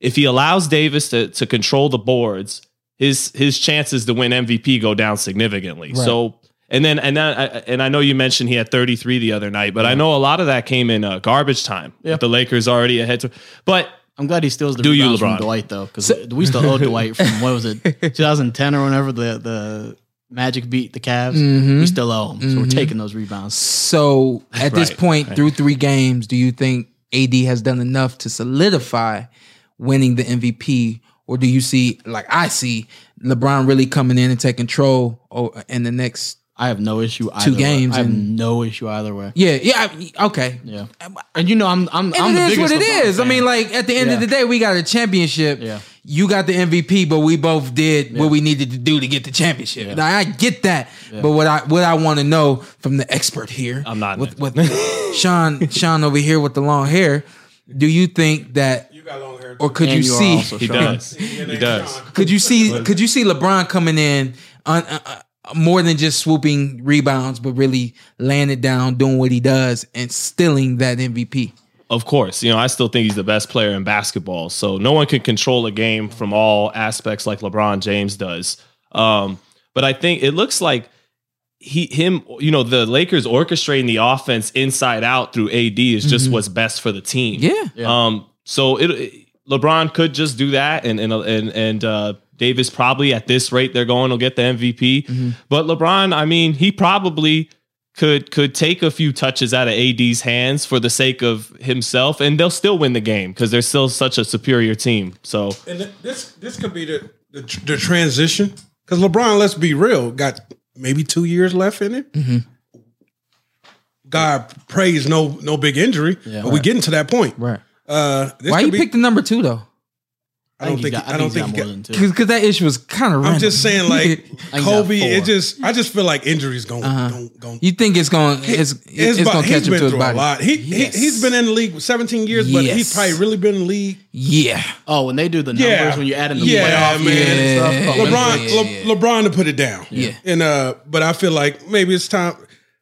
if he allows Davis to, to control the boards, his his chances to win MVP go down significantly. So and then and then I- and I know you mentioned he had 33 the other night, but I know a lot of that came in uh, garbage time. Yeah. The Lakers already ahead to but I'm glad he steals the Do you, rebounds from LeBron? Dwight though, because we still owe Dwight from what was it, [LAUGHS] 2010 or whenever the the Magic beat the Cavs. Mm-hmm. We still owe him, so we're taking those rebounds. So at this Right, point, through three games, do you think AD has done enough to solidify winning the MVP, or do you see, like I see, LeBron really coming in and taking control o- in the next? I have no issue either. way. games I have and- no issue either way. Yeah, yeah, I- okay. Yeah, and you know I'm I'm And I'm it the is what biggest it LeBron is. I mean, like at the end of the day, we got a championship. Yeah. You got the MVP, but we both did what we needed to do to get the championship. Now, I get that, but what I what I want to know from the expert here, I'm not an with, with [LAUGHS] Shawn Shawn over here with the long hair. Do you think that, You got long hair. or could And you you see, he does. He does. could you see, could you see LeBron coming in on uh, uh, more than just swooping rebounds, but really laying it down, doing what he does, and stealing that MVP? Of course, you know, I still think he's the best player in basketball. So no one can control a game from all aspects like LeBron James does. Um, but I think it looks like he him, you know, the Lakers orchestrating the offense inside out through AD is just what's best for the team. Yeah. Um, so it, it- LeBron could just do that, and and and and uh, Davis probably at this rate they're going will get the MVP. But LeBron, I mean, he probably could could take a few touches out of AD's hands for the sake of himself, and they'll still win the game because they're still such a superior team. So And th- this this could be the the, the transition because LeBron, let's be real, got maybe two years left in it. Mm-hmm. God praise no no big injury, but we getting to that point. Right. Uh, this Why you be- pick the number two though? I don't think. I don't think. more than two. Because that issue was kind of. I'm just saying, like [LAUGHS] Kobe. It just, I just feel like injuries going, Uh-huh. going, going. You think it's going? It's His it's bo- going to catch he's him to his body. a lot. He, Yes. he he's been in the league 17 years, but he's probably really been in the league. Yeah. Oh, when they do the numbers, Yeah. when you add in the Yeah, playoff man. games and stuff, oh, LeBron, yeah, Le- yeah. LeBron to put it down. Yeah. And uh, but I feel like maybe it's time.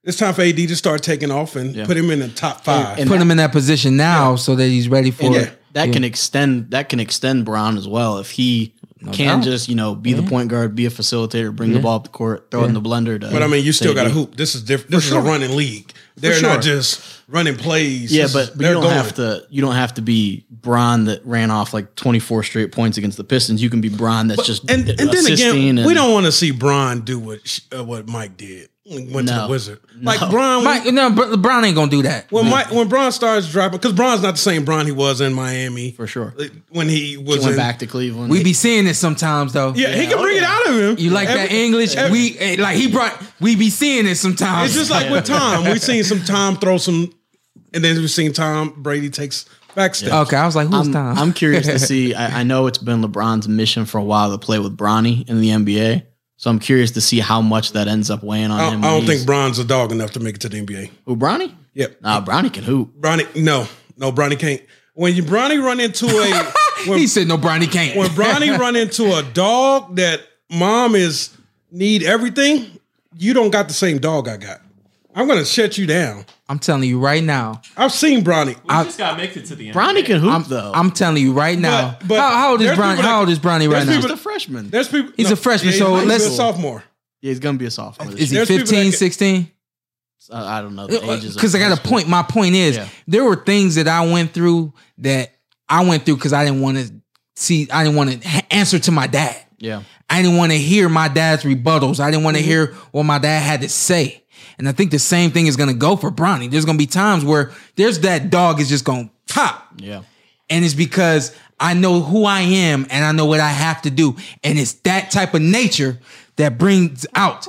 It's time for AD to start taking off and Yeah. put him in the top five. And Put him in that position now so that he's ready for And it. that Yeah. can extend that can extend Brown as well if he can doubt. just you know be the point guard, be a facilitator, bring the ball up the court, throw it in the blender. To, but I mean, you still got to hoop. This is different. This is sure. a running league. They're sure. not just running plays. Yeah, This but, but you don't going. have to. You don't have to be Bron that ran off like twenty four straight points against the Pistons. You can be Bron that's just And and then again, and- we don't want to see Bron do what uh, what Mike did. When he Went to the Wizard. Like Bron, Mike, no, LeBron ain't gonna do that. when Mike when Bron starts dropping, because Bron's not the same Bron he was in Miami for sure. When he was He went in, back to Cleveland. We be seeing it sometimes though. Yeah, he can bring it out of him. You like that English? every- we eh, like he brought. We be seeing it sometimes. It's just like with Tom. We've [LAUGHS] seen some Tom throw some, and then we've seen Tom Brady takes Backstage. Okay, I was like, who's I'm, Tom? I'm curious to [LAUGHS] see. I, I know it's been LeBron's mission for a while to play with Bronny in the NBA. So I'm curious to see how much that ends up weighing on I, him. I don't think Bron's a dog enough to make it to the NBA. Who Bronny? Yep. Nah, Bronny can hoop. Bronny, no, no, Bronny can't. When you Bronny run into a [LAUGHS] when, he said no, Bronny can't. when Bronny [LAUGHS] run into a dog that mom is need everything, you don't got the same dog I got. I'm gonna shut you down. I'm telling you right now. I've seen Bronny. We just got to make it to the end. Bronny can hoop I'm, though. I'm telling you right now. But- but how, how old is there's Bronny? How old is Bronny right there's now? He's a freshman. There's people. He's a freshman, yeah, so he's, let's- he's a sophomore. Yeah, he's gonna be a sophomore. This Is he year. There's people that 15, 16? I, I don't know the ages. Because I got a point. My point is, Yeah. there were things that I went through that I went through because I didn't want to see. I didn't want to ha- answer to my dad. Yeah, I didn't want to hear my dad's rebuttals. I didn't want Mm-hmm. to hear what my dad had to say. And I think the same thing is going to go for Bronny. There's going to be times where there's that dog is just going to pop. yeah. And it's because I know who I am and I know what I have to do. And it's that type of nature that brings out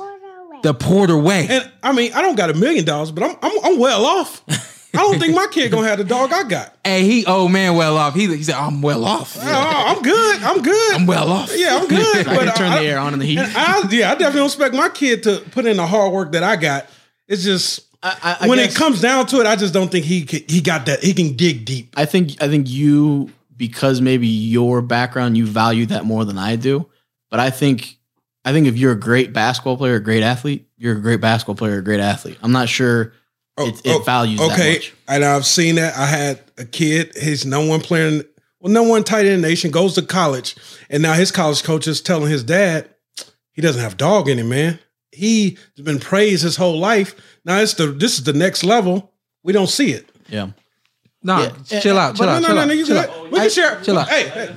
the Porter way. And I mean, I don't got a million dollars, but I'm I'm, I'm well off. [LAUGHS] I don't think my kid gonna have the dog I got. Hey, he old man well off. He, he said, I'm well oh, off. Oh, I'm good. I'm good. I'm well off. Yeah, I'm good. I can but turn I- the air on in the heat. I, yeah, I definitely don't expect my kid to put in the hard work that I got. It's just I, I, I when guess- it comes down to it, I just don't think he can, he got that. He can dig deep. I think I think you because maybe your background you value that more than I do. But I think I think if you're a great basketball player, a great athlete, you're a great basketball player, a great athlete. I'm not sure Oh, it, it oh, values that Oh, Okay, much. and I've seen that. I had a kid. His no one player, in, well, no one tight end in the nation, goes to college, and now his college coach is telling his dad he doesn't have dog in him, man. He's been praised his whole life. Now it's the this is the next level. We don't see it. Yeah. No, Yeah. chill out, chill But out, no, chill no, out, no, you chill good. out. We can share. Chill out. Hey, hey,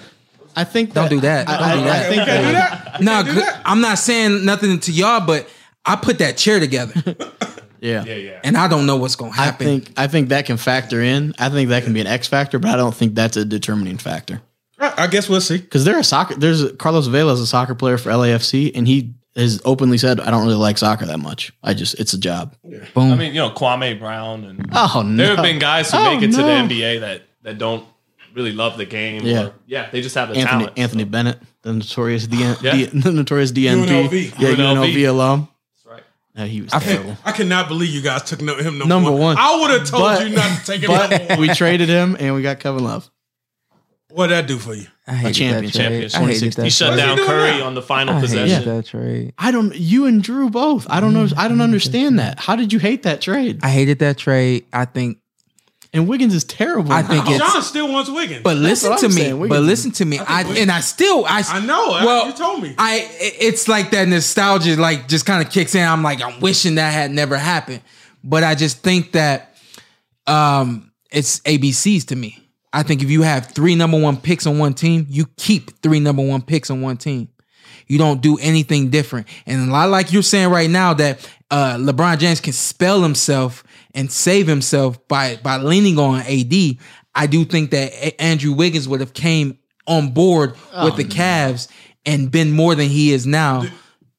I think Don't do that. I, Don't I- do I that. think that, that. No, do that. I'm not saying nothing to y'all, but I put that chair together [LAUGHS] yeah. Yeah, yeah. and I don't know what's gonna happen. I happen. think I think that can factor in. I think that can be an X factor, but I don't think that's a determining factor. I guess we'll see. Because they're a soccer. There's Carlos Vela is a soccer player for LAFC, and he has openly said, "I don't really like soccer that much. I just it's a job." Boom. I mean, you know, Kwame Brown and Oh no! there have been guys who Oh, make it to the. NBA that that don't really love the game. Yeah. or, yeah, they just have the Anthony talent. Anthony Bennett, the notorious D, Yeah. D [LAUGHS] the notorious DNP, UNLV. yeah, UNLV, UNLV. alum. That's he was I terrible. I cannot believe you guys took no, him number, Number one. one. I would have told But- you not to take him But one. we traded him, and we got Kevin Love. What'd that do for you? I hated championship. that trade. Championship. I hated that He shut What's he down Curry now? on the final I hated possession. that trade. I don't. You and Drew both. I don't know. I don't mm-hmm. understand that. How did you hate that trade? I hated that trade. I think, And Wiggins is terrible. I think it's- John still wants Wiggins. but listen what to I'm me. saying. We But can- listen to me. I, and I still, I, I know. I- Well, you told me. I, it's like that nostalgia, like just kind of kicks in. I'm like, I'm wishing that had never happened. But I just think that, um, it's ABCs to me. I think if you have three number one picks on one team, you keep three number one picks on one team. You don't do anything different. And a lot like you're saying right now that uh, LeBron James can spell himself and save himself by by leaning on AD. I do think that A- Andrew Wiggins would have came on board with the Cavs and been more than he is now.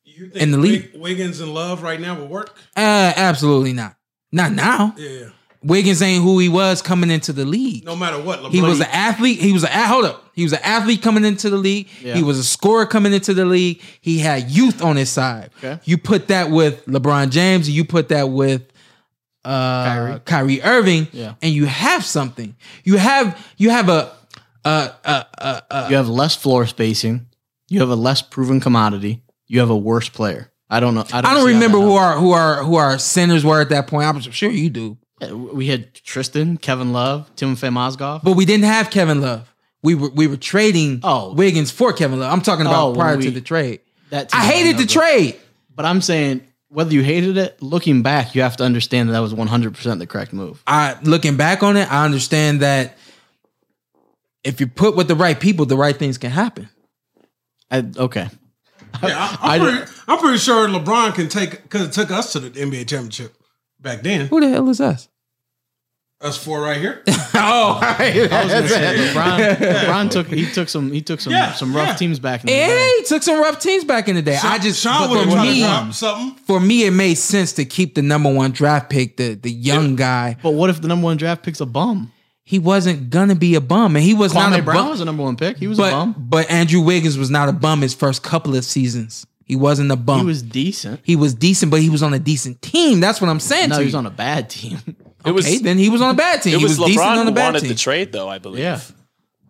You think in the league. Wiggins and Love right now will work? Uh, absolutely not. Not now. Yeah. Wiggins ain't who he was coming into the league. No matter what. LeBron, He was an athlete. He was a hold up. He was an athlete coming into the league. Yeah. He was a scorer coming into the league. He had youth on his side. Okay. You put that with LeBron James. You put that with uh, Kyrie. Kyrie. Irving. Yeah. And you have something. You have you have a a a a, You have less floor spacing. You have a less proven commodity. You have a worse player. I don't know. I don't, I don't remember who our who our who our centers were at that point. I'm sure you do, Yeah, We had Tristan, Kevin Love, Timofey Mozgov. but we didn't have Kevin Love. We were we were trading Oh. Wiggins for Kevin Love. I'm talking about Oh, prior we- to the trade. That I hated the trade. But I'm saying whether you hated it, looking back, you have to understand that that was 100 percent the correct move. I looking back on it, I understand that if you put with the right people, the right things can happen. I, okay, Yeah, I, [LAUGHS] I am don't- pretty, I'm pretty sure LeBron can take because it took us to the NBA championship back then. Who the hell is us? Us four right here. [LAUGHS] oh, [LAUGHS] I was gonna say [LAUGHS] LeBron. LeBron took he took some he took some Yeah, some rough yeah. teams back in the yeah, day. he took some rough teams back in the day. I just Shawn but would have for tried to me, something. for me, it made sense to keep the number one draft pick, the the young guy. But what if the number one draft pick's a bum? he wasn't gonna be a bum, and he was not Kwame a Brown bum. was a number one pick. He was but a bum. but Andrew Wiggins was not a bum his first couple of seasons. He wasn't a bum. He was decent. He was decent, but he was on a decent team. That's what I'm saying. No, to he was you. on a bad team. It was okay, then he was on a bad team. it he was, was, decent LeBron on who a bad wanted team. the trade, though. I believe. Yeah.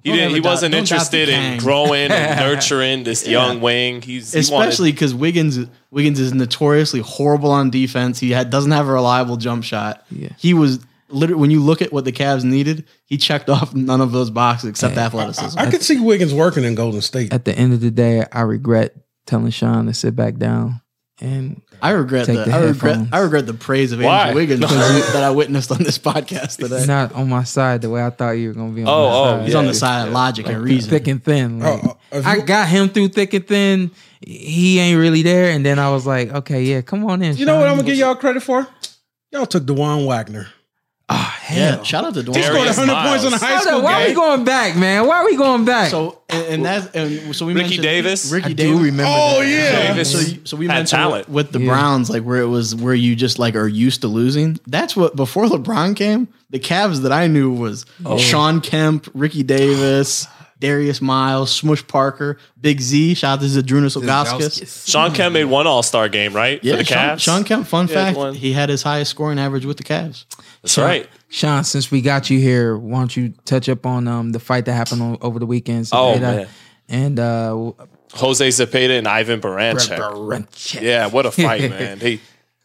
He didn't. He wasn't doubt interested in growing and [LAUGHS] nurturing this young wing. He's he Especially because Wiggins Wiggins is notoriously horrible on defense. He had, doesn't have a reliable jump shot. Yeah. He was literally when you look at what the Cavs needed, he checked off none of those boxes except athleticism. I could see Wiggins working in Golden State. At the end of the day, I regret telling Shawn to sit back down and I regret Take the, the I regret. I regret the praise of Why? Andrew Wiggins [LAUGHS] that I witnessed on this podcast today. he's not on my side the way I thought you were gonna be on Oh, my oh, side. He's yeah. on the side of logic and reason. thick and thin. Oh, like, Oh, oh, I got him through thick and thin. He ain't really there, and then I was like, okay, yeah, come on in. You know what I'm gonna give y'all credit for? Y'all took Dajuan Wagner. Oh Yeah, hell. shout out to He Dajuan. scored Darius 100 points in a high school up, why are we game. going back, man? Why are we going back? So and, and that's and so we Ricky mentioned Davis? Ricky I Davis. do remember. Oh, that. yeah. Davis. So, you, so we Had mentioned talent. with the Yeah. Browns, like where it was where you just like are used to losing. That's what before LeBron came, the Cavs that I knew was oh. Shawn Kemp, Ricky Davis, [SIGHS] Darius Miles, Smush Parker, Big Z. Shout out to Zydrunas Ilgauskas. Shawn Kemp made one All Star game, right? Yeah, for the Shawn, Cavs. Shawn Kemp. Fun He had fact: one. he had his highest scoring average with the Cavs. That's right. Shawn, since we got you here, why don't you touch up on um the fight that happened on, over the weekend? Oh, man. and uh, Jose Zepeda and Ivan Baranchyk. Baranchyk. Yeah, what a fight, [LAUGHS] man. He,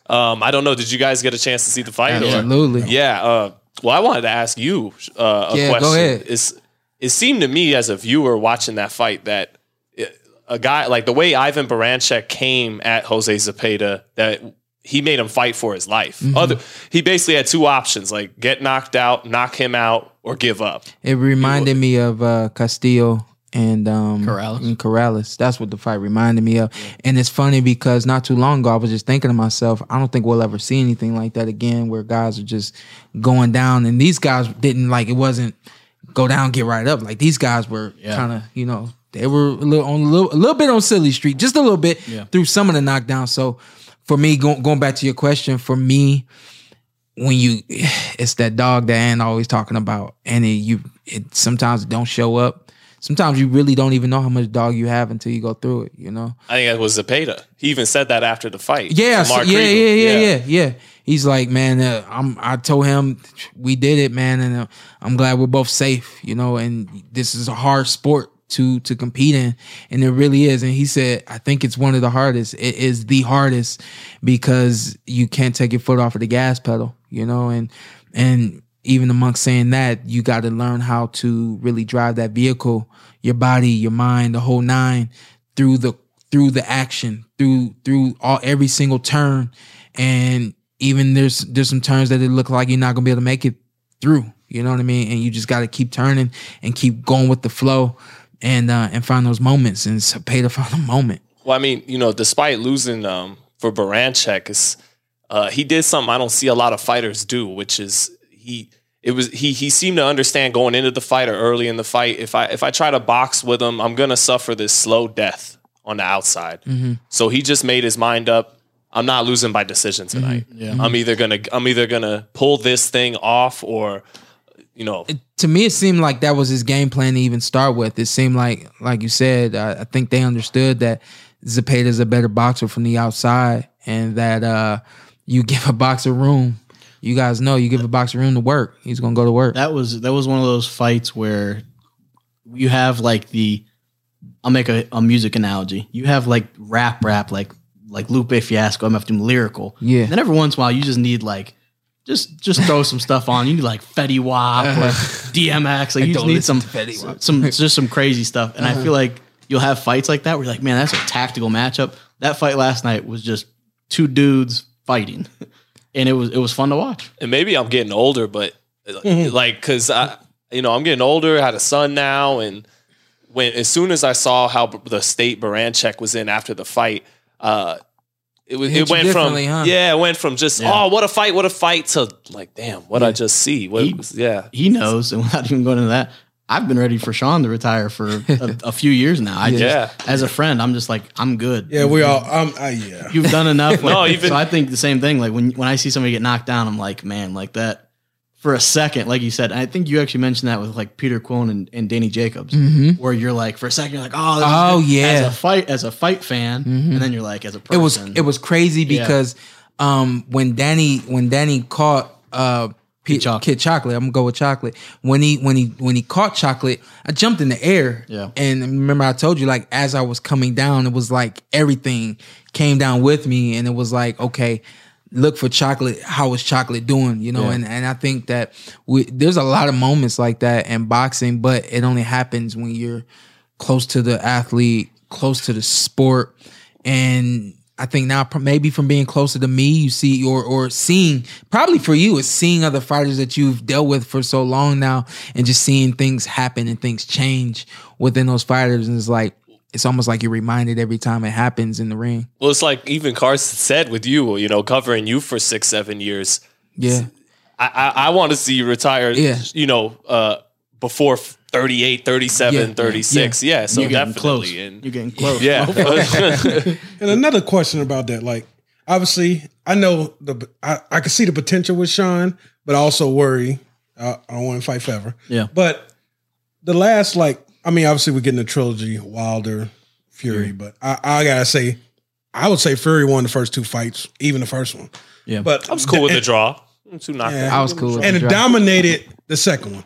um, I don't know. Did you guys get a chance to see the fight? or- absolutely. Yeah. Uh, well, I wanted to ask you uh, a Yeah, go question. ahead. It's, it seemed to me as a viewer watching that fight that it- a guy like the way Ivan Baranchyk came at Jose Zepeda that he made him fight for his life. Mm-hmm. Other, he basically had two options: like get knocked out, knock him out, or give up. It reminded me of uh, Castillo and um, Corrales. and Corrales. That's what the fight reminded me of. And it's funny because not too long ago, I was just thinking to myself, I don't think we'll ever see anything like that again, where guys are just going down. And these guys didn't like it wasn't go down, get right up. Like these guys were Yeah. kind of you know they were a little on a little, a little bit on silly street, just a little bit Yeah. through some of the knockdowns. So for me, going going back to your question, for me when you it's that dog that Ant always talking about and it, you it sometimes don't show up. Sometimes you really don't even know how much dog you have until you go through it you know? I think that was Zepeda. He even said that after the fight. yeah so- Mark yeah, yeah yeah. yeah yeah. He's like man uh, i'm i told him we did it man and uh, i'm glad we're both safe you know and this is a hard sport to to compete in and it really is. And he said i think it's one of the hardest. It is the hardest because you can't take your foot off of the gas pedal you know and and even amongst saying that you got to learn how to really drive that vehicle your body your mind the whole nine through the through the action through through all every single turn. And even there's there's some turns that it look like you're not gonna be able to make it through you know what i mean? And you just got to keep turning and keep going with the flow and uh and find those moments and so pay to find a moment Well, I mean, you know, despite losing um, for Baranchyk, uh, he did something I don't see a lot of fighters do, which is he it was he he seemed to understand going into the fight or early in the fight. If I if I try to box with him, I'm gonna suffer this slow death on the outside. So he just made his mind up. I'm not losing by decision tonight. I'm either gonna I'm either gonna pull this thing off or you know to me, it seemed like that was his game plan to even start with. It seemed like, like you said, I, I think they understood that Zepeda's a better boxer from the outside, and that uh, you [LAUGHS] give a boxer room. You guys know you give a boxer room to work. He's gonna go to work. That was that was one of those fights where you have like the I'll make a, a music analogy. You have like rap rap like like Lupe Fiasco, MF Doom lyrical. Yeah. And then every once in a while you just need like just just throw some stuff on. You need like Fetty Wap or [LAUGHS] DMX. Like you just need listen some to Fetty Wap. some just some crazy stuff. And I uh-huh. feel like you'll have fights like that where you're like, man, that's a tactical matchup. That fight last night was just two dudes fighting. [LAUGHS] And it was it was fun to watch. and maybe I'm getting older, but uh, mm-hmm. like, cause I, you know, I'm getting older, I had a son now, and when as soon as I saw how the state Baranchyk was in after the fight, uh, it was It it went from huh? yeah, it went from just Yeah. oh what a fight, what a fight to like damn, what I just see, what He- was, yeah, he knows, and [LAUGHS] without even going into that, I've been ready for Shawn to retire for a, [LAUGHS] a few years now. I just, Yeah. as a friend, I'm just like, I'm good. Yeah, we all. Um, uh, yeah. You've done enough. [LAUGHS] No, Like, even- so I think the same thing. Like when when I see somebody get knocked down, I'm like, man, like that for a second, like you said, I think you actually mentioned that with like Peter Quillin and, and Danny Jacobs, where you're like for a second you're like, oh, Mm-hmm. Oh, yeah. Mm-hmm. as a fight as a fight fan, and then you're like as a person, it was it was crazy Yeah. because um when Danny when Danny caught uh Chocolate. Kid Chocolate, I'm gonna go with chocolate. When he when he when he caught chocolate, I jumped in the air. Yeah. And remember I told you like as I was coming down, it was like everything came down with me and it was like, okay, look for chocolate. How is chocolate doing? You know, Yeah. and, and I think that we there's a lot of moments like that in boxing, but it only happens when you're close to the athlete, close to the sport. And I think now maybe from being closer to me, you see or or seeing probably for you is seeing other fighters that you've dealt with for so long now and just seeing things happen and things change within those fighters. And it's like it's almost like you're reminded every time it happens in the ring. Well, it's like even Carson said with you, you know, covering you for six, seven years. Yeah. I, I, I want to see you retire, Yeah. you know, uh, before 38, 37, Yeah. 36. Yeah, so you're definitely. close. And, You're getting close. yeah. [LAUGHS] [LAUGHS] And another question about that, like obviously, I know the I, I can see the potential with Shawn, but I also worry. Uh, I don't want to fight forever. Yeah. But the last, like, I mean, obviously we're getting a trilogy, Wilder, Fury, but I, I gotta say, I would say Fury won the first two fights, even the first one. Yeah. But I was cool with the eh, draw. Two knockouts. Yeah. I was cool with and the it dominated the second one.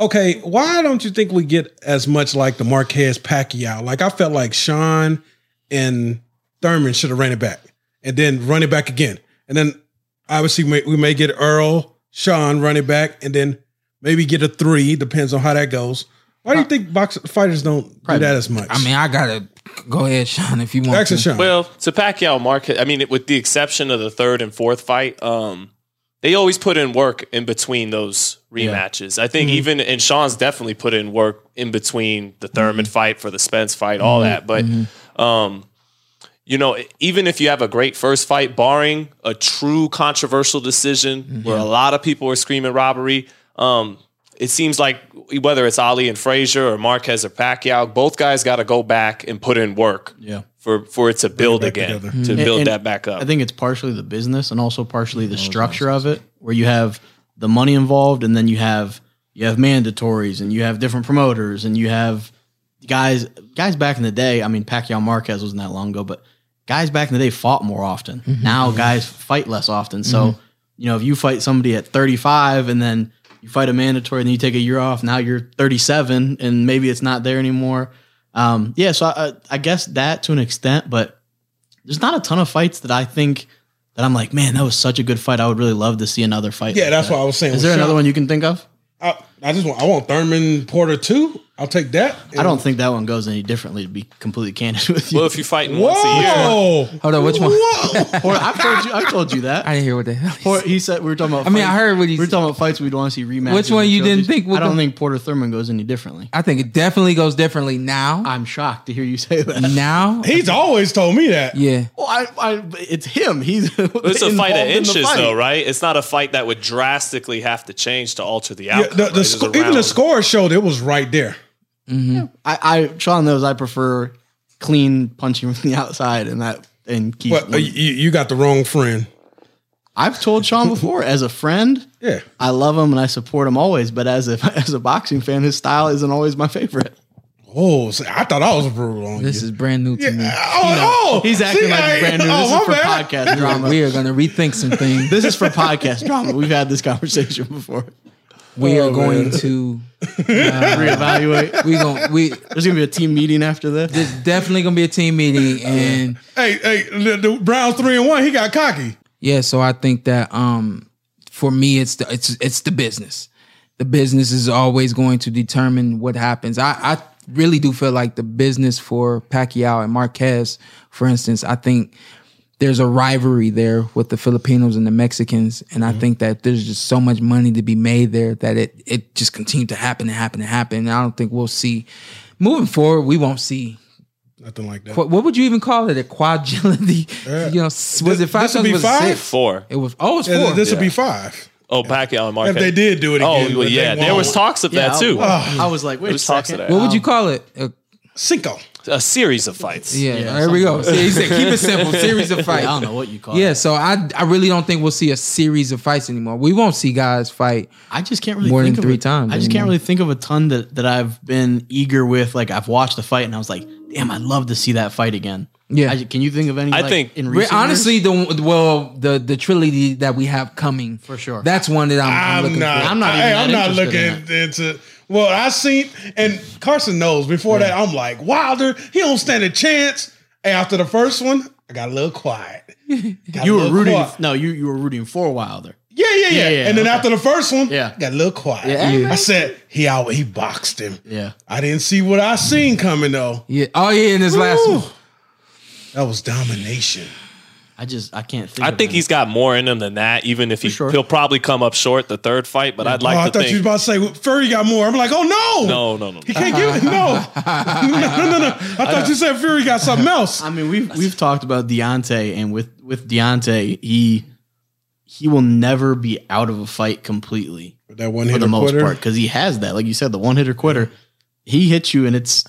Okay, why don't you think we get as much like the Marquez Pacquiao? Like I felt like Shawn and Thurman should have ran it back, and then run it back again, and then obviously we may, we may get Errol, Shawn run it back, and then maybe get a three. Depends on how that goes. Why do you think box fighters don't do that as much? I mean, I gotta go ahead, Shawn, if you want Jackson to. Shawn. Well, to Pacquiao, Mark, I mean, with the exception of the third and fourth fight, um, they always put in work in between those rematches. I think even and Shawn's definitely put in work in between the Thurman fight for the Spence fight, all that. But um, you know, even if you have a great first fight, barring a true controversial decision where a lot of people are screaming robbery, um, it seems like whether it's Ali and Frazier or Marquez or Pacquiao, both guys got to go back and put in work Yeah. for for it to build back again, together. to And- build and that back up. I think it's partially the business and also partially the oh, structure of it, where you have the money involved, and then you have you have mandatories, and you have different promoters, and you have guys guys back in the day. I mean, Pacquiao Marquez wasn't that long ago, but guys back in the day fought more often. Mm-hmm. Now guys fight less often. So mm-hmm. you know, if you fight somebody at 35 and then you fight a mandatory, and then you take a year off, now you're 37, and maybe it's not there anymore. Um, yeah, so I, I guess that to an extent, but there's not a ton of fights that I think that I'm like, man, that was such a good fight. I would really love to see another fight. yeah, like that's that. what I was saying. Is there another one you can think of? I, I just want I want Thurman Porter too. I'll take that. I don't think that one goes any differently. To be completely candid with you, well, if you fighting once a year, Whoa! Hold on, which one? Whoa! Or I've told you, I've told you that. I didn't hear what the hell. he Or said. he said we were talking about. I mean, I heard what he We were said. talking about fights we'd want to see rematches. Which one and you didn't think would I don't go- think Porter Thurman goes any differently. I think it definitely goes differently now. I'm shocked to hear you say that. now, He's always told me that. yeah. Well, I, I, it's him. He's [LAUGHS] it's a fight of in inches, fight. though, right? It's not a fight that would drastically have to change to alter the Yeah, outcome. the, right? The It's sco- even the score showed it was right there. I, I Shawn knows I prefer clean punching [LAUGHS] from the outside and that and keep. But uh, you, you got the wrong friend. I've told Shawn before as a friend, Yeah. I love him and I support him always. But as a [LAUGHS] as a boxing fan, his style isn't always my favorite. Oh, see, I thought I was brutal on This you. is brand new to me. oh, oh, He's acting see, like I- brand new. oh, This my is for bad. podcast drama. [LAUGHS] We are gonna rethink some things. This is for podcast drama. We've had this conversation before. We Oh, are going man. to [LAUGHS] Reevaluate. we going we There's gonna be a team meeting after this. there's definitely gonna be a team meeting [LAUGHS] and Hey, hey, the, the Browns three and one. He got cocky. yeah, so I think that um for me it's the it's it's the business. The business is always going to determine what happens. I, I really do feel like the business for Pacquiao and Marquez, for instance, I think there's a rivalry there with the Filipinos and the Mexicans, and I think that there's just so much money to be made there that it it just continued to happen and happen and happen. And I don't think we'll see moving forward. We won't see Nothing like that. what, what would you even call it? A quadrility? [LAUGHS] You know, s- was it five? This would be Was five? six? Four. It was. Oh, it's Yeah, four. this would be five. Oh, Pacquiao and Marquez. If they did do it Oh, again. well, yeah. There was talks of that too. I, I was like, wait There a was talks of second. that. what would you call it? Uh, Cinco. A series of fights. Yeah, Yeah, there we go. See, he said keep it simple. [LAUGHS] Series of Yeah, fights. I don't know what you call Yeah, it. so I I really don't think we'll see a series of fights anymore. We won't see guys fight. I just can't really More than of three a- times I just can't really think of a ton that that I've been eager with. Like I've watched the fight and I was like, damn, I'd love to see that fight again. Yeah. I, can you think of any? I like, think- in recent honestly, years? the well, the the trilogy that we have coming For sure. That's one that I'm, I'm, I'm, looking not. for. I'm not Hey, even I'm not interested looking into. Well, I seen and Carson knows. Before that, I'm like Wilder. He don't stand a chance. Hey, after the first one, I got a little quiet. [LAUGHS] Got you were rooting. quiet. No, you you were rooting for Wilder. Yeah, yeah, yeah. Yeah, yeah, and then okay. after the first one, Yeah. got a little quiet. Yeah. I said he out. He boxed him. Yeah. I didn't see what I seen coming though. Yeah. Oh yeah, in this last one. That was domination. I just I can't think. I of think any. he's got more in him than that. Even if he sure. he'll probably come up short the third fight, but I'd like oh, I thought think you was about to say well, Fury got more. I'm like, oh no, no, no, no. he can't give it. No, [LAUGHS] [LAUGHS] no, no, no, no. I thought you said Fury got something else. I mean, we've we've talked about Deontay, and with with Deontay, he he will never be out of a fight completely That one for the most quitter. part because he has that. Like you said, the one hitter quitter. He hits you, and it's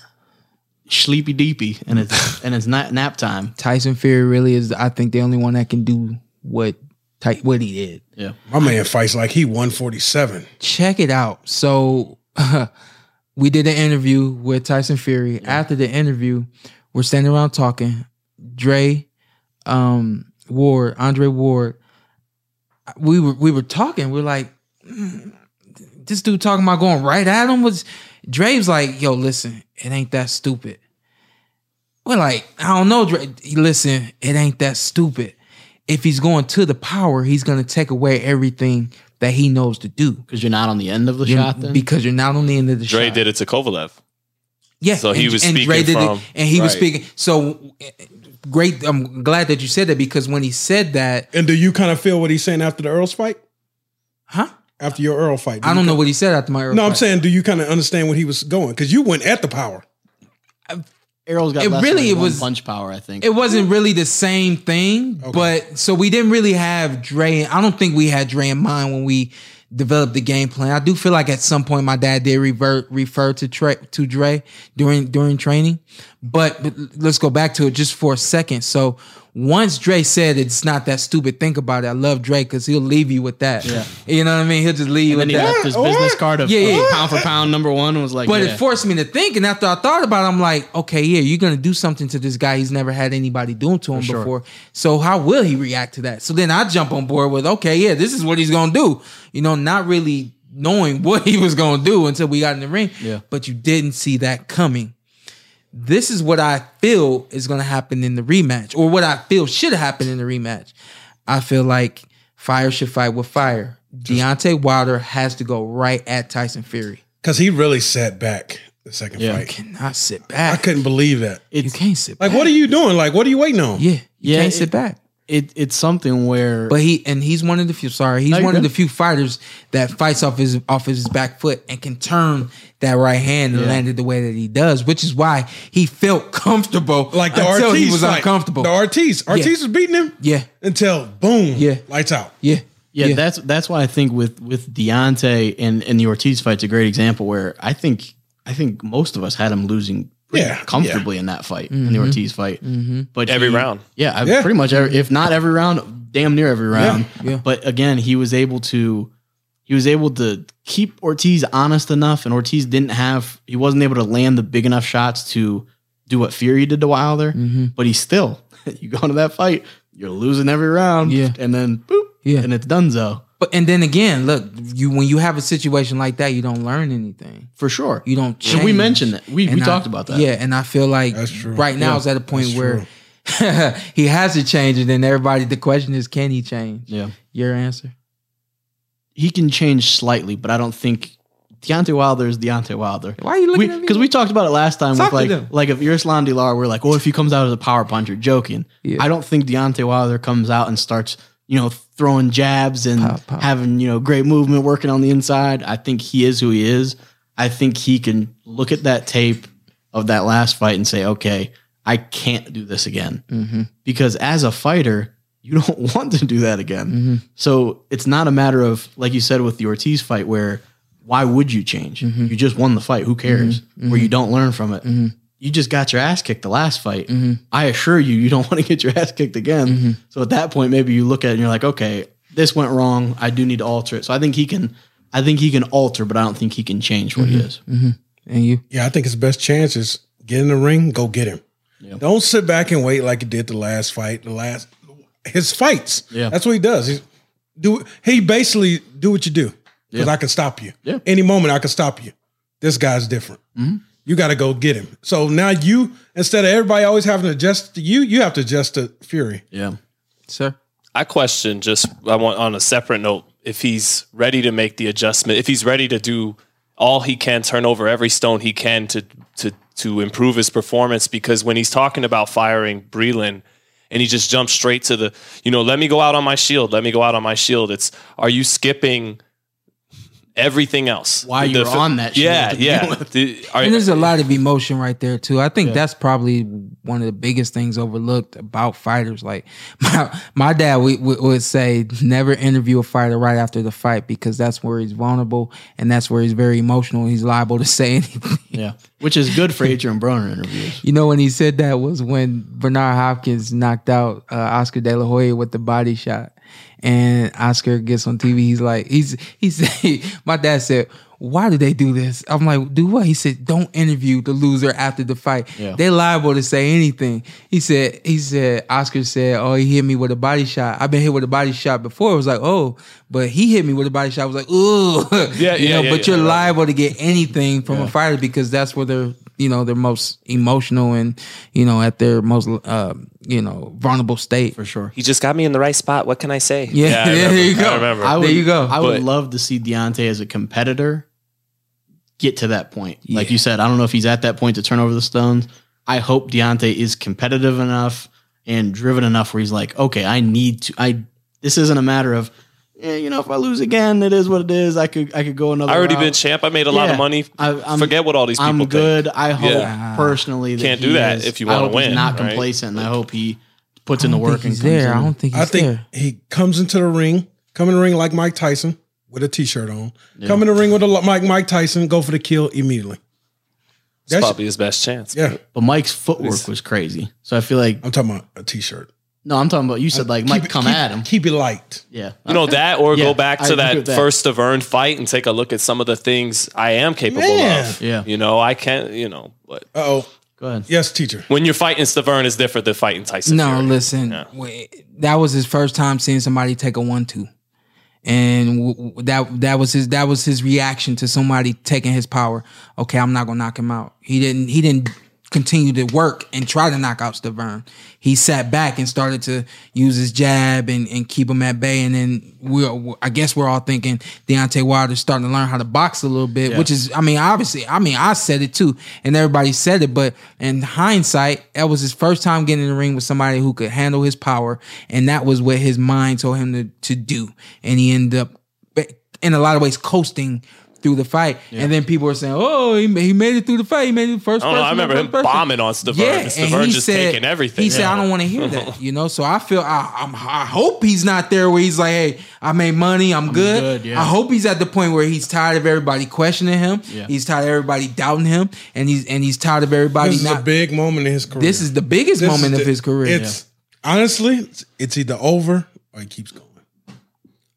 sleepy deepy, and it's [LAUGHS] and it's not nap time. Tyson Fury really is, I think, the only one that can do what Ty- what he did. Yeah, My man fights like he 147. Check it out. So [LAUGHS] we did an interview with Tyson Fury. After the interview, we're standing around talking. Dre, um, Ward, Andre Ward. We were we were talking. We're like, "Mm, this dude talking about going right at him was. Dre's like, yo, listen, it ain't that stupid. We're like, I don't know, Dre. Listen, it ain't that stupid. If he's going to the power, he's gonna take away everything that he knows to do. because you're not on the end of the You're- shot. Then because you're not on the end of the Dre shot. did it to Kovalev. Yeah. So he was Dre speaking did from- it, and he was speaking. So great. I'm glad that you said that because when he said that, And do you kind of feel what he's saying after the Errol's fight? huh? After your Errol fight? do I don't know what he said after my. Errol. No, I'm saying, do you kind of understand what he was going? Because you went at the power. Uh, Errol's got It less really- than it one was- punch power. I think it wasn't really the same thing, but so we didn't really have Dre. I don't think we had Dre in mind when we developed the game plan. I do feel like at some point my dad did revert refer to Trey, to Dre during during training, but, but let's go back to it just for a second. So once Dre said it's not that stupid, think about it. I love Dre because he'll leave you with that. Yeah. you know what I mean. He'll just leave you And with then he that. left his business card of Yeah, yeah. of pound for pound number one and was like, But yeah. it forced me to think, and after I thought about it, I'm like, okay, yeah, you're gonna do something to this guy he's never had anybody doing to him sure. before. So how will he react to that? So then I jump on board with, okay, yeah, this is what he's gonna do. You know, not really knowing [LAUGHS] what he was gonna do until we got in the ring. Yeah. But you didn't see that coming. This is what I feel is gonna happen in the rematch, or what I feel should happen in the rematch. I feel like fire should fight with fire. Deontay Wilder has to go right at Tyson Fury. Because he really sat back the second Yeah. fight. Cannot sit back. I couldn't believe that. you can't sit back. Like, back. what are you doing? Like, what are you waiting on? Yeah, you Yeah, can't it- sit back. It it's something where But he and he's one of the few. Sorry, he's No, you're one of good. the few fighters that fights off his off his back foot and can turn that right hand and Yeah. land it the way that he does, which is why he felt comfortable. Like the until Ortiz he was fight. uncomfortable. The Ortiz. Ortiz was beating him yeah, until boom. Yeah. Lights out. yeah, Yeah, that's that's why I think with with Deontay and and the Ortiz fight's a great example where I think I think most of us had him losing pretty Yeah, comfortably in that fight in the Ortiz fight. But Every he- round. yeah, Yeah. pretty much every, if not every round, damn near every round. yeah. But again, he was able to he was able to keep Ortiz honest enough, and Ortiz didn't have he wasn't able to land the big enough shots to do what Fury did to Wilder. Mm-hmm. But he still, [LAUGHS] you go into that fight, you're losing every round, Yeah. and then boop, Yeah. and it's donezo. But and then again, look, you when you have a situation like that, you don't learn anything. For sure. You don't. And we change. mentioned that. We- we I- talked about that. Yeah, and I feel like That's true. right now Yeah, is at a point that's where [LAUGHS] he has to change, and then everybody. The question is, can he change? Yeah. Your answer. He can change slightly, but I don't think Deontay Wilder is Deontay Wilder. Why are you looking at me? Because we, talked about it last time Talk with like like if Yaroslav Dilar, we're like, oh, if he comes out as a power puncher, joking. Yeah. I don't think Deontay Wilder comes out and starts, you know, throwing jabs and Pow, pow. having, you know, great movement working on the inside. I think he is who he is. I think he can look at that tape of that last fight and say, okay, I can't do this again. Mm-hmm. Because as a fighter, you [LAUGHS] don't want to do that again. Mm-hmm. So it's not a matter of, like you said with the Ortiz fight, where why would you change? Mm-hmm. You just won the fight. Who cares? Where you don't learn from it. You just got your ass kicked the last fight. Mm-hmm. I assure you, you don't [LAUGHS] want to get your ass kicked again. Mm-hmm. So at that point, maybe you look at it and you're like, okay, this went wrong. I do need to alter it. So I think he can. I think he can alter, but I don't think he can change what he mm-hmm. is. Mm-hmm. And you? Yeah, I think his best chance is get in the ring, go get him. Don't sit back and wait like he did the last fight. The last his fights. Yeah. that's what he does. He do he basically do what you do because Yeah. I can stop you. Yeah. any moment I can stop you. This guy's different. You got to go get him. So now you instead of everybody always having to adjust to you, you have to adjust to Fury. Yeah. Sir? I question just I want on a separate note if he's ready to make the adjustment, if he's ready to do all he can, turn over every stone he can to to to improve his performance. Because when he's talking about firing Breland and he just jumps straight to the, you know, let me go out on my shield, let me go out on my shield. It's are you skipping everything else? Why The you're fi- on that shield Yeah, yeah. The- are- And there's a lot of emotion right there too. I think that's probably one of the biggest things overlooked about fighters. Like [LAUGHS] my my dad we, we, would say, never interview a fighter right after the fight because that's where he's vulnerable and that's where he's very emotional. He's liable to [LAUGHS] say anything. Yeah. Which is good for Adrien Broner interviews. You know when he said that was when Bernard Hopkins knocked out uh, Oscar De La Hoya with the body shot, and Oscar gets on TV. He's like, he's he said, [LAUGHS] my dad said, why do they do this? I'm like, do what? He said, don't interview the loser after the fight. Yeah. They're liable to say anything. He said, he said, Oscar said, oh, he hit me with a body shot. I've been hit with a body shot before. It was like, oh, but he hit me with a body shot. I was like, ooh, [LAUGHS] Yeah, [LAUGHS] you yeah, know. yeah, but yeah, you're right. liable to get anything from a fighter because that's where they're, you know, they're most emotional and, you know, at their most, uh, you know, vulnerable state. For sure. he just got me in the right spot. What can I say? Yeah, I [LAUGHS] there you go. I remember. I would, There you go. I would But- love to see Deontay as a competitor get to that point. Like you said, I don't know if he's at that point to turn over the stones. I hope Deontay is competitive enough and driven enough where he's like, okay, I need to. I this isn't a matter of, eh, you know, if I lose again, it is what it is. I could I could go another. I already route. been champ. I made a lot of money. I- I'm- Forget what all these people I'm think. good. I hope Yeah. personally that Can't do he that is- if you wanna hope he's win, Not right? complacent. And I hope he puts in the work think and comes there. in. I don't think he's I think there. he comes into the ring, come in the ring like Mike Tyson with a t-shirt on. Come in the ring with a Mike Mike Tyson, go for the kill immediately. It's That's- probably his best chance. Yeah, But Mike's footwork was crazy. So I feel like I'm talking about a t-shirt. no, I'm talking about you said like Keep Mike it- come keep- at him. Keep it light. Yeah. You know that, or Yeah, go back to that, that. first of earned fight and take a look at some of the things I am capable Man. of. Yeah. You know, I can't. You know, but Uh oh. Go ahead. Yes, teacher. when you're fighting Stiverne is different than fighting Tyson. No, Fury. listen, Yeah. wait, that was his first time seeing somebody take a one-two, and w- w- that that was his that was his reaction to somebody taking his power. Okay, I'm not gonna knock him out. He didn't he didn't continue to work and try to knock out Stiverne. He sat back and started to use his jab and, and keep him at bay. And then we I guess we're all thinking Deontay Wilder's starting to learn how to box a little bit, which is I mean obviously I mean I said it too, and everybody said it, but in hindsight, that was his first time getting in the ring with somebody who could handle his power, and that was what his mind told him to to do, and he ended up in a lot of ways coasting through the fight. And then people were saying, "Oh, he, ma- he made it through the fight. He made it first I don't know. I remember him person." bombing on Stiverne. Yeah, and Stiverne he just taking everything. He said, "I don't want to hear that." [LAUGHS] You know, so I feel I, I'm, I hope he's not there where he's like, "Hey, I made money. I'm, good." good, yeah. I hope he's at the point where he's tired of everybody questioning him. Yeah. He's tired of everybody doubting him, and he's and he's tired of everybody This is not. a big moment in his career. this is the biggest This is moment of his career. It's honestly, it's, it's either over or he keeps going.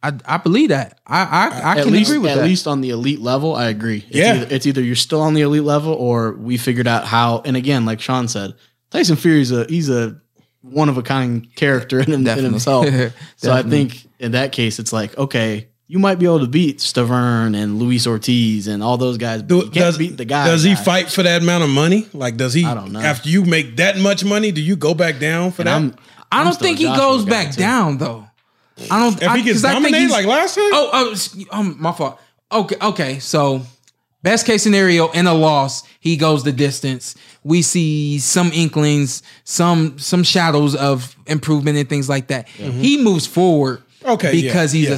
I, I believe that. I I, I can least, agree with at that. least on the elite level, I agree. It's Yeah. either, it's either you're still on the elite level or we figured out how. And again, like Shawn said, Tyson Fury's a he's a one of a kind character in, him- in himself. [LAUGHS] so I think in that case, it's like okay, you might be able to beat Stiverne and Luis Ortiz and all those guys. But Do, you can't does beat the guy. Does he guy. fight for that amount of money? Like, does he? I don't know. After you make that much money, do you go back down for And that? I'm, I I'm don't think he Joshua goes back too. down though. I don't. if I, he gets 'cause I think dominated like last time, Oh, oh, um, my fault. Okay, okay. So, best case scenario in a loss, he goes the distance. We see some inklings, some some shadows of improvement and things like that. He moves forward. Okay, yeah, because he's yeah, a yeah.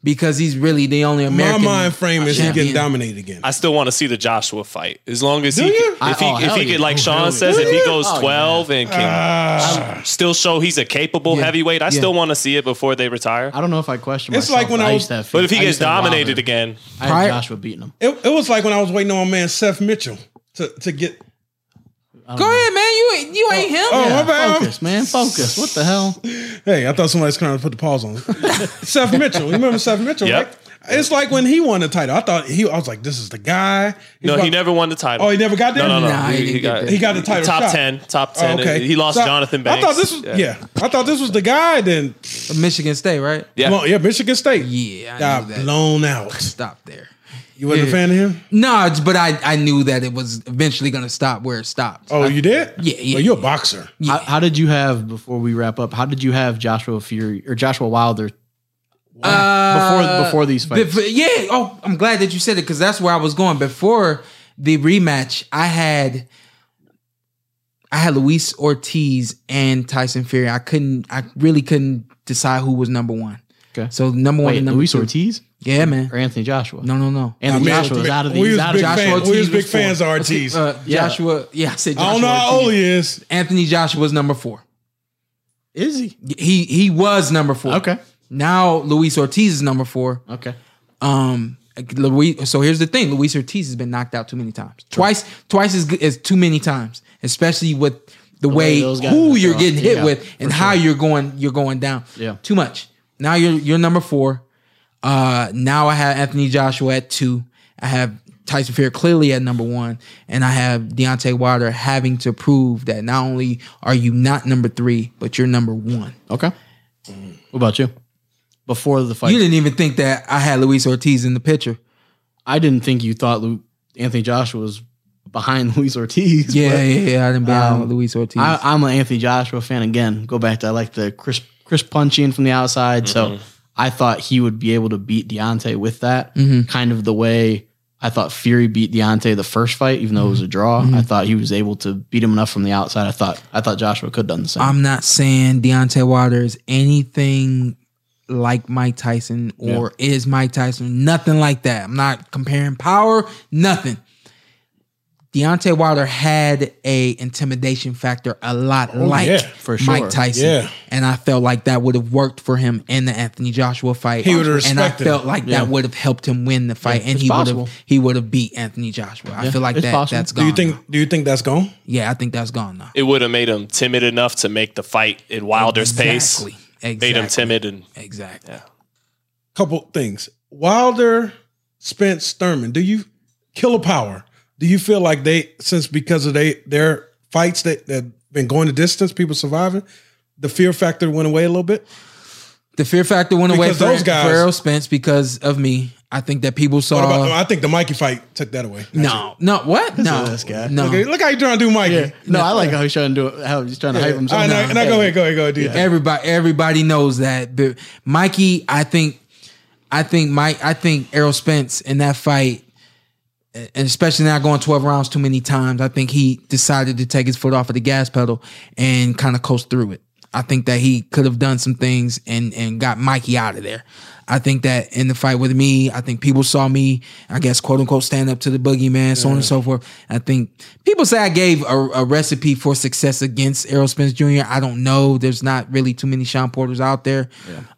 Seller. Because he's really the only American. my mind frame is he's champion. getting dominated again. I still want to see the Joshua fight. As long as Do he, you? if he, I- oh, if he yeah. could, like Oh, Shawn says, yeah. if he oh, goes Oh, yeah. twelve and can ah. still show he's a capable Yeah. heavyweight, I Yeah. still want to see it before they retire. I don't know if I question. It's myself, like when but I I was- used to have. But if he I gets used to have dominated again, I had Joshua beating him. It, it was like when I was waiting on my man Seth Mitchell to, to get Go ahead, man. You ain't you ain't him. Oh, Yeah, my bad. focus, man. Focus. What the hell? Hey, I thought somebody was trying to put the pause on. [LAUGHS] Seth Mitchell. You remember Seth Mitchell, Yep. right? It's like when he won the title. I thought he. I was like, this is the guy. He's No, about- he never won the title. Oh, he never got there. No, no, no. Nah, he he, he got. He got the title top shot. ten. Top Oh, ten. okay, He lost So, Johnathon Banks. I thought this was yeah. I thought this was the guy. Then Michigan State, right? Yeah. well, yeah, Michigan State. Yeah, I got knew that. blown out. Stop there. You wasn't a fan of him? No, it's- but I I knew that it was eventually gonna stop where it stopped. Oh, you did? Yeah, yeah, Well, you're a boxer. How, how did you have before we wrap up? How did you have Joshua Fury or Joshua Wilder uh, before before these fights? Bef- yeah. Oh, I'm glad that you said it because that's where I was going. Before the rematch, I had I had Luis Ortiz and Tyson Fury. I couldn't. I really couldn't decide who was number one. Okay. So number one Wait, and number Luis two. Ortiz Yeah, man. or Anthony Joshua? No, no, no. Anthony I mean, Joshua is out of the. we was out big of fan- Joshua. we was Ortiz big four. fans of Ortiz. Uh, Yeah. Joshua. Yeah, I said. Joshua I don't know how old he is. Anthony Joshua's number four. Is he? He he was number four. Okay. Now Luis Ortiz is number four. Okay. Um, Luis. So here's the thing: Luis Ortiz has been knocked out too many times. Twice, twice as good as too many times, especially with the, way way, who you're getting hit Yeah, with and how sure. you're going you're going down. Yeah. too much. Now you're you're number four. Uh, now I have Anthony Joshua at two. I have Tyson Fury clearly at number one, and I have Deontay Wilder having to prove that not only are you not number three, but you're number one. Okay. What about you? Before the fight, You didn't even think that I had Luis Ortiz in the picture. I didn't think you thought Lu- Anthony Joshua was behind [LAUGHS] Luis Ortiz. Yeah, but yeah, yeah. I didn't be on Um, with Luis Ortiz. I, I'm an Anthony Joshua fan again. Go back to I like the crisp, Chris punching from the outside. So I thought he would be able to beat Deontay with that. Mm-hmm. Kind of the way I thought Fury beat Deontay the first fight, even though it was a mm-hmm. draw. I mm-hmm. thought he was able to beat him enough from the outside. I thought I thought Joshua could have done the same. I'm not saying Deontay Wilder is anything like Mike Tyson or is Mike Tyson. Nothing like that. I'm not comparing power. Nothing. Deontay Wilder had a intimidation factor a lot oh, like yeah, for Mike. Tyson. Yeah. And I felt like that would have worked for him in the Anthony Joshua fight. He would have and I respected felt him. like Yeah. that would have helped him win the fight, and he would have he would have beat Anthony Joshua. I feel like it's that possible. that's Do gone. you think? now. Do you think that's gone? Yeah, I think that's gone now. It would have made him timid enough to make the fight in Wilder's Exactly. pace. Exactly. Made him timid and Exactly. Couple things. Wilder, Spence, Thurman. Do you Killer Power? Do you feel like they since because of they their fights that that been going the distance, people surviving, the fear factor went away a little bit? The fear factor went away Because for, those guys- for Errol Spence because of me. I think that people saw. What about, I think the Mikey fight took that away. no, no, what? No, this guy. no. Okay, look how you trying to do Mikey. no, I like how he's trying to do it. How he's trying to hype himself. All right, now, now go ahead, go ahead, go ahead. Do your thing. Everybody, everybody knows that. But Mikey, I think, I think Mike, I think Errol Spence in that fight, and especially not going twelve rounds too many times. I think he decided to take his foot off of the gas pedal and kind of coast through it. I think that he could have done some things and and got Mikey out of there. I think that in the fight with me, I think people saw me, I guess, quote unquote, stand up to the boogeyman, so on and so forth. I think people say I gave a, a recipe for success against Errol Spence Jr. I don't know. There's not really too many Shawn Porters out there.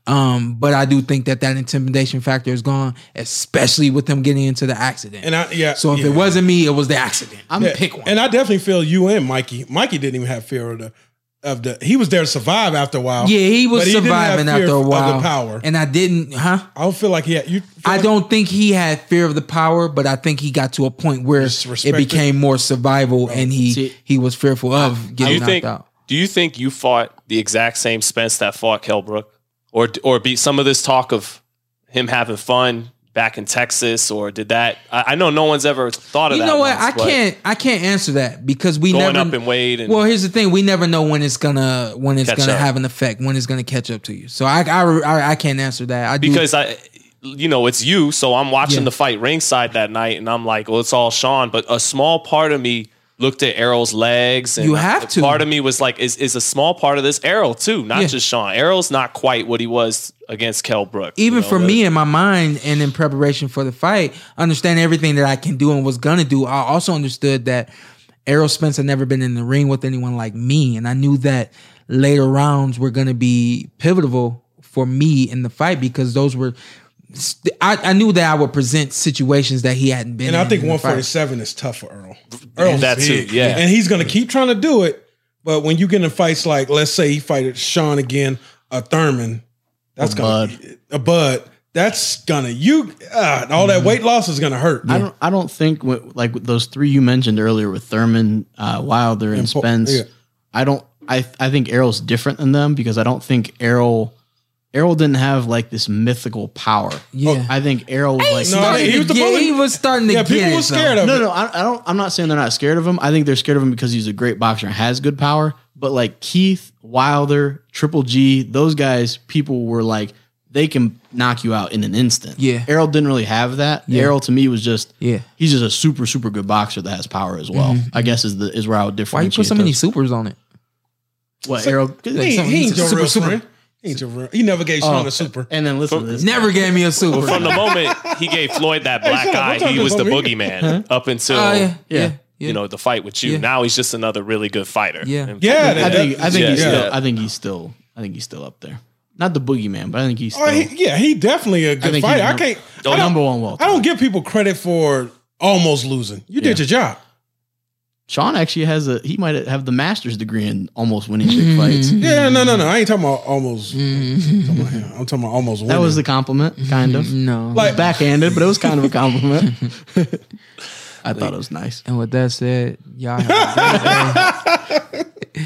Um, but I do think that that intimidation factor is gone, especially with them getting into the accident. And I yeah. so if yeah. it wasn't me, it was the accident. I'm Yeah, pick one. And I definitely feel you and Mikey. Mikey didn't even have fear of the of the. He was there to survive after a while. yeah, he was but didn't have surviving fear after a of while. the power. And I didn't, huh? I don't feel like he had you. I like- don't think he had fear of the power, but I think he got to a point where it became more survival, and he See- he was fearful of getting you knocked think out. do you think you fought the exact same Spence that fought Kell Brook? Or or be some of this talk of him having fun back in Texas, or did that I, I know no one's ever thought of You that. know what? once, I can't I can't answer that because we going never up in weight and Well, here's the thing: we never know when it's gonna when it's gonna up. have an effect, when it's gonna catch up to you. So I I, I, I can't answer that. I do, because I, you know, it's you. So I'm watching Yeah. the fight ringside that night, and I'm like, well, it's all Shawn. But a small part of me looked at Errol's legs, and You have to. Part of me was like, is is a small part of this Errol too, not Yeah. just Shawn. Errol's not quite what he was against Kell Brook. even you know, for the- me in my mind and in preparation for the fight, understanding everything that I can do and was gonna do, I also understood that Errol Spence had never been in the ring with anyone like me, and I knew that later rounds were gonna be pivotal for me in the fight because those were I, I knew that I would present situations that he hadn't been. And I think in the fight. 147 is tough for Errol. Errol's That too, big. yeah. And he's going to keep trying to do it. But when you get in fights like, let's say he fighted Shawn again, a Thurman, that's A going to a bud. That's gonna you uh, all Mm-hmm. that weight loss is gonna hurt. I don't. I don't think what, like those three you mentioned earlier with Thurman, uh, Wilder, and, And Po- Spence. yeah. I don't. I I think Errol's different than them because I don't think Errol. Errol didn't have like this mythical power. Yeah. I think Errol was like No, Starting he was to the he was starting to Yeah, get people were so. scared of him. no, no. I, I don't. I'm not saying they're not scared of him. I think they're scared of him because he's a great boxer and has good power. But like Keith, Wilder, Triple G, those guys, people were like they can knock you out in an instant. Yeah. Errol didn't really have that. Yeah. Errol to me was just Yeah. He's just a super super good boxer that has power as well. Mm-hmm. I guess is the is where I would Why you put so many supers on it? What Errol? He, Like some- he he's ain't a super, super. Friend. He ain't your real. He never gave Shawn Oh, a super. And then listen to this. Never gave me a super. From the moment he gave Floyd that black shut up, eye, he was the over me. boogeyman up until Oh, yeah, yeah, Yeah. yeah. you know the fight with you. Yeah. Now he's just another really good fighter. Yeah. And- Yeah, I that- think I think Yeah, he's yeah. still I think he's still I think he's still up there. Not the boogeyman, but I think he's still Oh, he, yeah, he definitely a good think fighter. he's I can't. oh, I number one welter. I don't give people credit for almost losing. You did your job. Shawn actually has a he might have the master's degree in almost winning big Mm-hmm. fights. Yeah, no, no, no. I ain't talking about almost. I'm, talking about, him. I'm talking about almost. Winning. That was winning. the compliment, kind of. No. like Backhanded, but it was kind of a compliment. [LAUGHS] I thought it was nice. And with that said, y'all have a great day.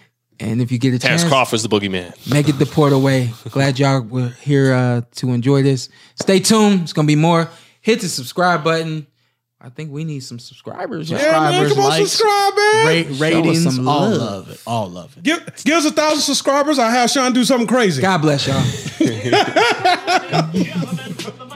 [LAUGHS] and if you get a Terence chance, Crawford's the boogeyman. make it the Porter Way. Glad y'all were here uh, to enjoy this. Stay tuned. It's gonna be more. Hit the subscribe button. I think we need some subscribers. y'all. yeah, man. subscribers, Come on, likes, subscribe, man. Rate, ratings, some all love. love it. All love it. Give, give us a thousand subscribers. I'll have Shawn do something crazy. God bless y'all. Gentlemen from the